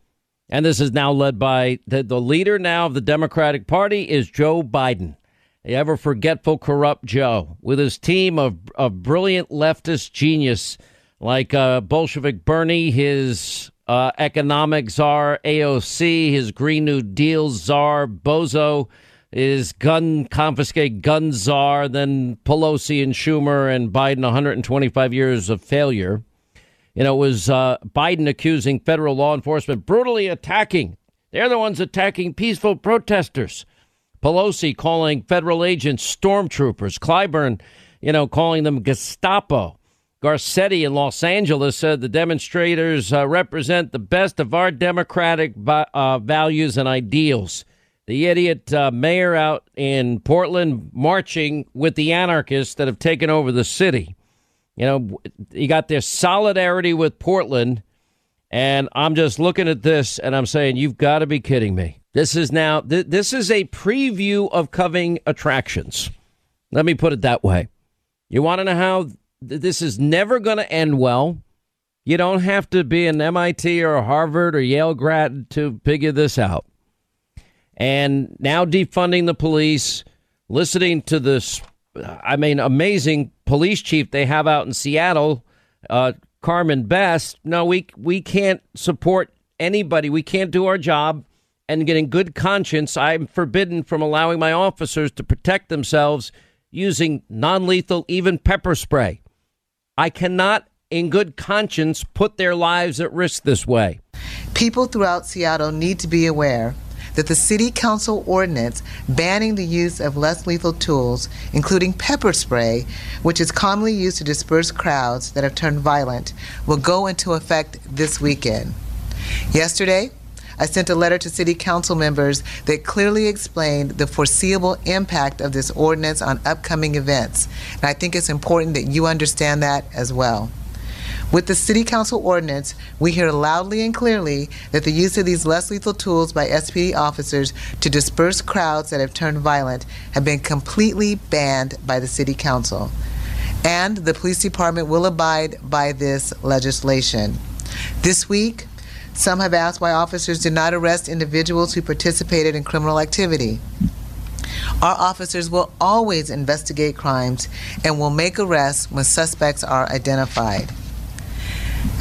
And this is now led by the, the leader now of the Democratic Party is Joe Biden, the ever forgetful, corrupt Joe, with his team of, of brilliant leftist genius like uh, Bolshevik Bernie, his uh, economic czar AOC, his Green New Deal czar Bozo, his gun confiscate gun czar, then Pelosi and Schumer and Biden, 125 years of failure. You know, it was uh, Biden accusing federal law enforcement brutally attacking. They're the ones attacking peaceful protesters. Pelosi calling federal agents stormtroopers. Clyburn, you know, calling them Gestapo. Garcetti in Los Angeles said the demonstrators uh, represent the best of our democratic uh, values and ideals. the idiot uh, mayor out in Portland marching with the anarchists that have taken over the city. You know, you got their solidarity with Portland, and I'm just looking at this and I'm saying, you've got to be kidding me. This is now, th- this is a preview of coming attractions. Let me put it that way. You want to know how th- this is never going to end well? You don't have to be an MIT or Harvard or Yale grad to figure this out. And now defunding the police, listening to this, I mean, amazing police chief they have out in Seattle, uh, Carmen Best. No, we we can't support anybody. We can't do our job. And getting good conscience, I'm forbidden from allowing my officers to protect themselves using non lethal, even pepper spray. I cannot, in good conscience, put their lives at risk this way. People throughout Seattle need to be aware that the City Council ordinance banning the use of less lethal tools, including pepper spray, which is commonly used to disperse crowds that have turned violent, will go into effect this weekend. Yesterday, I sent a letter to City Council members that clearly explained the foreseeable impact of this ordinance on upcoming events. And I think it's important that you understand that as well. With the City Council ordinance, we hear loudly and clearly that the use of these less lethal tools by SPD officers to disperse crowds that have turned violent have been completely banned by the City Council. And the police department will abide by this legislation. This week, some have asked why officers did not arrest individuals who participated in criminal activity. Our officers will always investigate crimes and will make arrests when suspects are identified.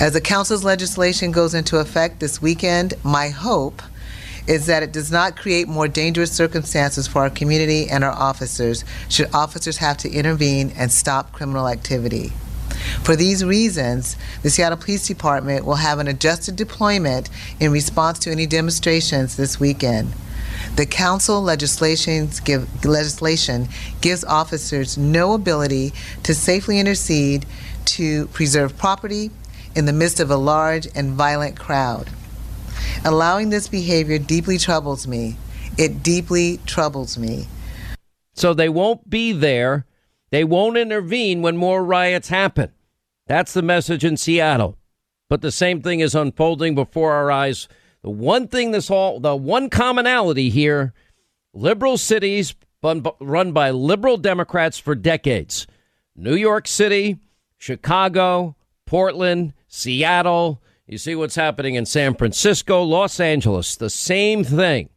As the council's legislation goes into effect this weekend, my hope is that it does not create more dangerous circumstances for our community and our officers should officers have to intervene and stop criminal activity. For these reasons, the Seattle Police Department will have an adjusted deployment in response to any demonstrations this weekend. The council give, legislation gives officers no ability to safely intercede to preserve property in the midst of a large and violent crowd. Allowing this behavior deeply troubles me. It deeply troubles me. So they won't be there. They won't intervene when more riots happen. That's the message in Seattle. But the same thing is unfolding before our eyes. The one thing this all, the one commonality here liberal cities run by liberal Democrats for decades. New York City, Chicago, Portland, Seattle. You see what's happening in San Francisco, Los Angeles. The same thing.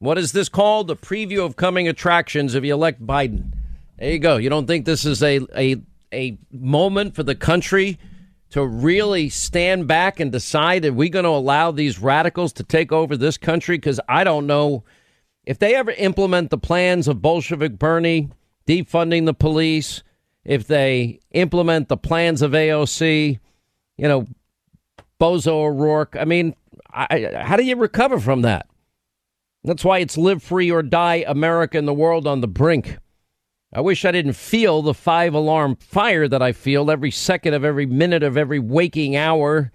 What is this called? The preview of coming attractions if you elect Biden. There you go. You don't think this is a, a, a moment for the country to really stand back and decide are we going to allow these radicals to take over this country? Because I don't know if they ever implement the plans of Bolshevik Bernie, defunding the police, if they implement the plans of AOC, you know, Bozo O'Rourke. I mean, I, how do you recover from that? That's why it's live free or die America and the world on the brink. I wish I didn't feel the five alarm fire that I feel every second of every minute of every waking hour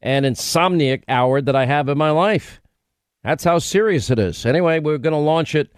and insomniac hour that I have in my life. That's how serious it is. Anyway, we're going to launch it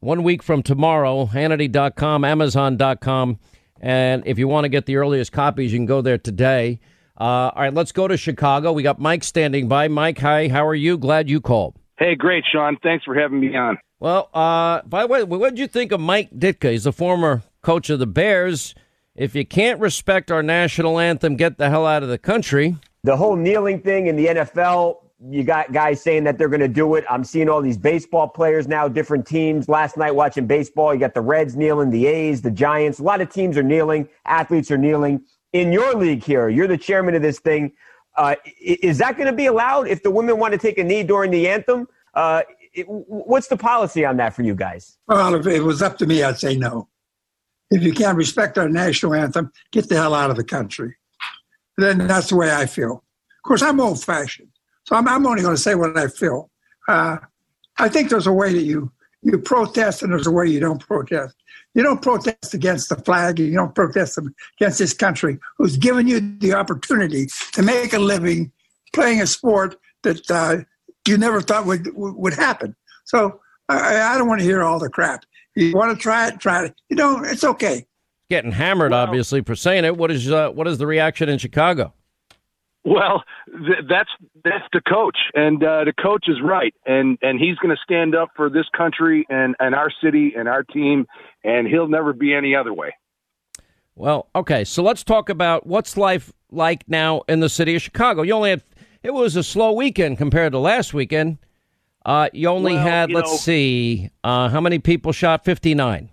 one week from tomorrow. Hannity.com, Amazon.com. And if you want to get the earliest copies, you can go there today. Uh, all right, let's go to Chicago. We got Mike standing by. Mike, hi. How are you? Glad you called. Hey, great, Sean. Thanks for having me on. Well, uh, by the way, what did you think of Mike Ditka? He's the former coach of the Bears. If you can't respect our national anthem, get the hell out of the country. The whole kneeling thing in the NFL, you got guys saying that they're going to do it. I'm seeing all these baseball players now, different teams. Last night watching baseball, you got the Reds kneeling, the A's, the Giants. A lot of teams are kneeling, athletes are kneeling. In your league here, you're the chairman of this thing. Uh, is that going to be allowed if the women want to take a knee during the anthem? Uh, it, what's the policy on that for you guys? Well, if it was up to me, I'd say no. If you can't respect our national anthem, get the hell out of the country. Then that's the way I feel. Of course, I'm old fashioned, so I'm, I'm only going to say what I feel. Uh, I think there's a way that you you protest and there's a way you don't protest. You don't protest against the flag. You don't protest against this country who's given you the opportunity to make a living playing a sport that uh, you never thought would would happen. So I, I don't want to hear all the crap. You want to try it, try it. You know, it's okay. Getting hammered, obviously, for saying it. What is uh, what is the reaction in Chicago? Well, th- that's that's the coach, and uh, the coach is right, and and he's going to stand up for this country and and our city and our team, and he'll never be any other way. Well, okay, so let's talk about what's life like now in the city of Chicago. You only had it was a slow weekend compared to last weekend. Uh, you only Well, had you let's know- see, uh, how many people shot? Fifty nine.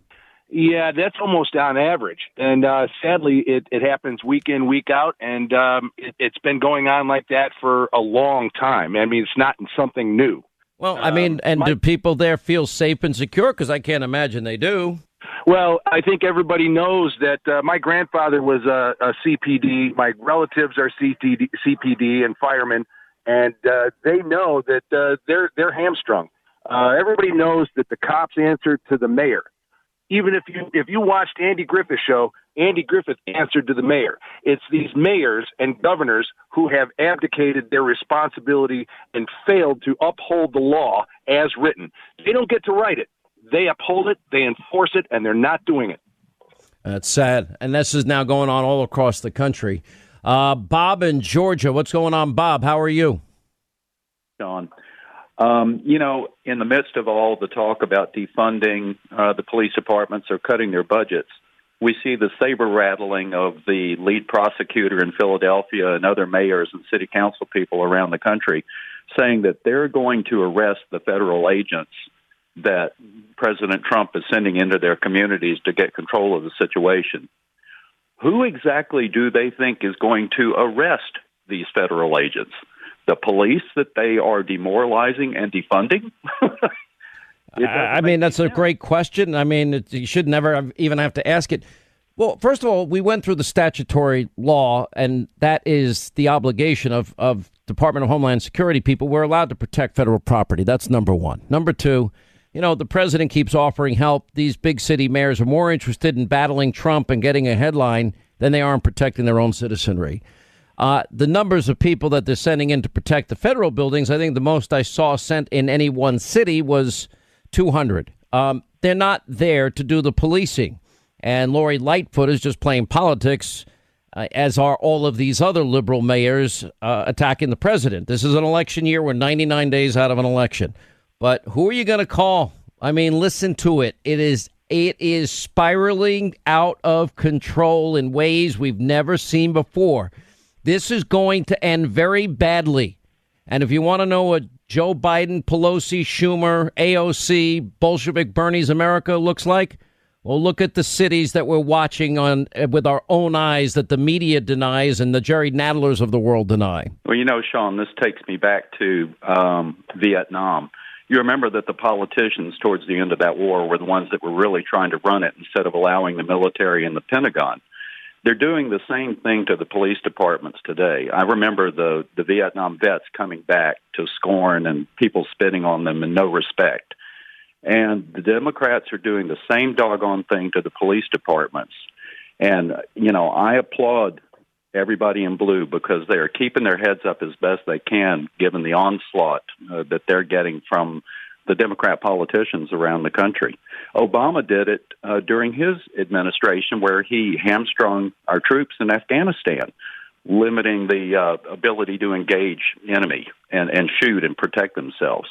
Yeah, that's almost on average, and uh, sadly, it, it happens week in, week out, and um, it, it's been going on like that for a long time. I mean, it's not something new. Well, I mean, and do people there feel safe and secure? Because I can't imagine they do. Well, I think everybody knows that uh, my grandfather was a, a CPD. My relatives are CPD, CPD and firemen, and uh, they know that uh, they're they're hamstrung. Uh, everybody knows that the cops answer to the mayor. Even if you if you watched Andy Griffith's show, Andy Griffith answered to the mayor. It's these mayors and governors who have abdicated their responsibility and failed to uphold the law as written. They don't get to write it. They uphold it, they enforce it, and they're not doing it. That's sad, and this is now going on all across the country. Uh, Bob in Georgia, what's going on, Bob? How are you? Sean. Um, you know, in the midst of all the talk about defunding uh, the police departments or cutting their budgets, we see the saber rattling of the lead prosecutor in Philadelphia and other mayors and city council people around the country saying that they're going to arrest the federal agents that President Trump is sending into their communities to get control of the situation. Who exactly do they think is going to arrest these federal agents? The police that they are demoralizing and defunding? I, mean, that's a great question. I mean, it, you should never even have to ask it. Well, first of all, we went through the statutory law, and that is the obligation of, of Department of Homeland Security people. We're allowed to protect federal property. That's number one. Number two, you know, the president keeps offering help. These big city mayors are more interested in battling Trump and getting a headline than they are in protecting their own citizenry. Uh, the numbers of people that they're sending in to protect the federal buildings, I think the most I saw sent in any one city was 200. Um, they're not there to do the policing. And Lori Lightfoot is just playing politics, uh, as are all of these other liberal mayors uh, attacking the president. This is an election year. We're 99 days out of an election. But who are you going to call? I mean, listen to it. It is it is spiraling out of control in ways we've never seen before. This is going to end very badly. And if you want to know what Joe Biden, Pelosi, Schumer, AOC, Bolshevik Bernie's America looks like, well, look at the cities that we're watching on uh, with our own eyes that the media denies and the Jerry Nadlers of the world deny. Well, you know, Sean, this takes me back to um, Vietnam. You remember that the politicians towards the end of that war were the ones that were really trying to run it instead of allowing the military and the Pentagon. They're doing the same thing to the police departments today. I remember the, the Vietnam vets coming back to scorn and people spitting on them and no respect. And the Democrats are doing the same doggone thing to the police departments. And, you know, I applaud everybody in blue because they are keeping their heads up as best they can given the onslaught uh, that they're getting from the Democrat politicians around the country. Obama did it uh, during his administration where he hamstrung our troops in Afghanistan, limiting the uh, ability to engage enemy and, and shoot and protect themselves.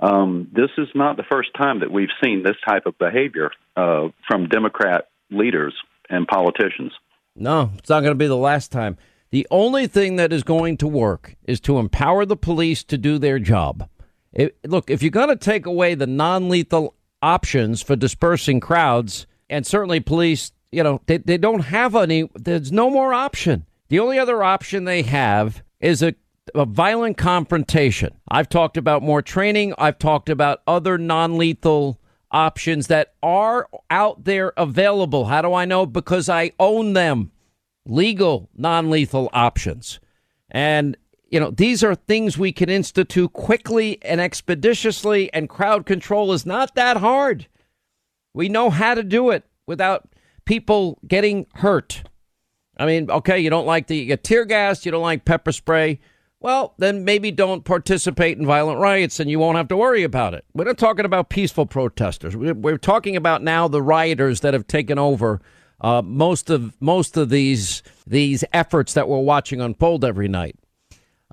Um, this is not the first time that we've seen this type of behavior uh, from Democrat leaders and politicians. No, it's not going to be the last time. The only thing that is going to work is to empower the police to do their job. It, look, if you're going to take away the non lethal options for dispersing crowds, and certainly police, you know, they, they don't have any, there's no more option. The only other option they have is a, a violent confrontation. I've talked about more training, I've talked about other non lethal options that are out there available. How do I know? Because I own them. Legal, non lethal options. And, you know, these are things we can institute quickly and expeditiously, and crowd control is not that hard. We know how to do it without people getting hurt. I mean, okay, you don't like the tear gas, you don't like pepper spray. Well, then maybe don't participate in violent riots and you won't have to worry about it. We're not talking about peaceful protesters. We're, we're talking about now the rioters that have taken over uh, most of most of these these efforts that we're watching unfold every night.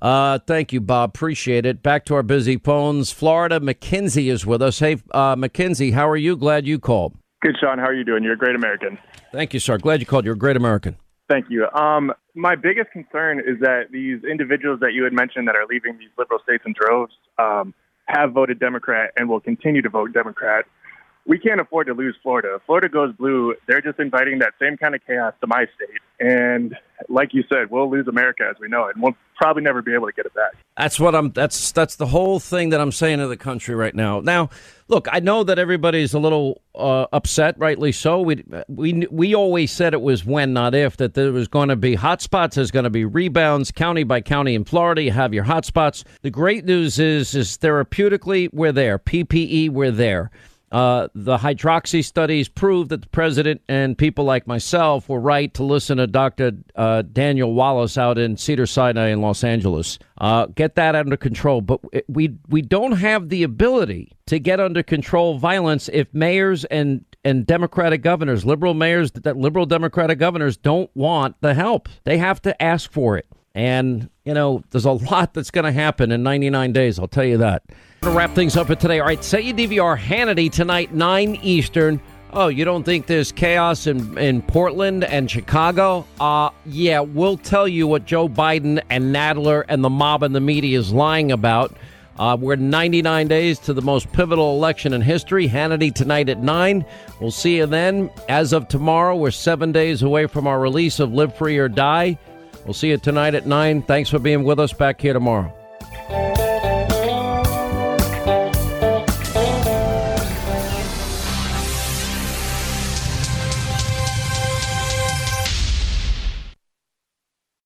Uh, thank you, Bob. Appreciate it. Back to our busy phones. Florida, McKenzie is with us. Hey, uh, McKenzie, how are you? Glad you called. Good, Sean. How are you doing? You're a great American. Thank you, sir. Glad you called. You're a great American. Thank you. Um, my biggest concern is that these individuals that you had mentioned that are leaving these liberal states in droves um, have voted Democrat and will continue to vote Democrat. We can't afford to lose Florida. If Florida goes blue, they're just inviting that same kind of chaos to my state. And like you said, we'll lose America as we know it, and we'll probably never be able to get it back. That's what I'm. That's that's the whole thing that I'm saying to the country right now. Now, look, I know that everybody's a little uh, upset, rightly so. We we we always said it was when, not if, that there was going to be hotspots. There's going to be rebounds, county by county in Florida. You have your hotspots. The great news is, is therapeutically we're there. PPE we're there. Uh, the hydroxy studies prove that the president and people like myself were right to listen to Dr. Uh, Daniel Wallace out in Cedar Sinai in Los Angeles. Uh, get that under control. But we we don't have the ability to get under control violence if mayors and and Democratic governors, liberal mayors, that liberal Democratic governors don't want the help. They have to ask for it. And, you know, there's a lot that's going to happen in 99 days. I'll tell you that. To wrap things up for today. All right, set your DVR Hannity tonight, 9 Eastern. Oh, you don't think there's chaos in, in Portland and Chicago? Uh, yeah, we'll tell you what Joe Biden and Nadler and the mob and the media is lying about. Uh, we're 99 days to the most pivotal election in history. Hannity tonight at 9. We'll see you then. As of tomorrow, we're seven days away from our release of Live Free or Die. We'll see you tonight at 9. Thanks for being with us back here tomorrow.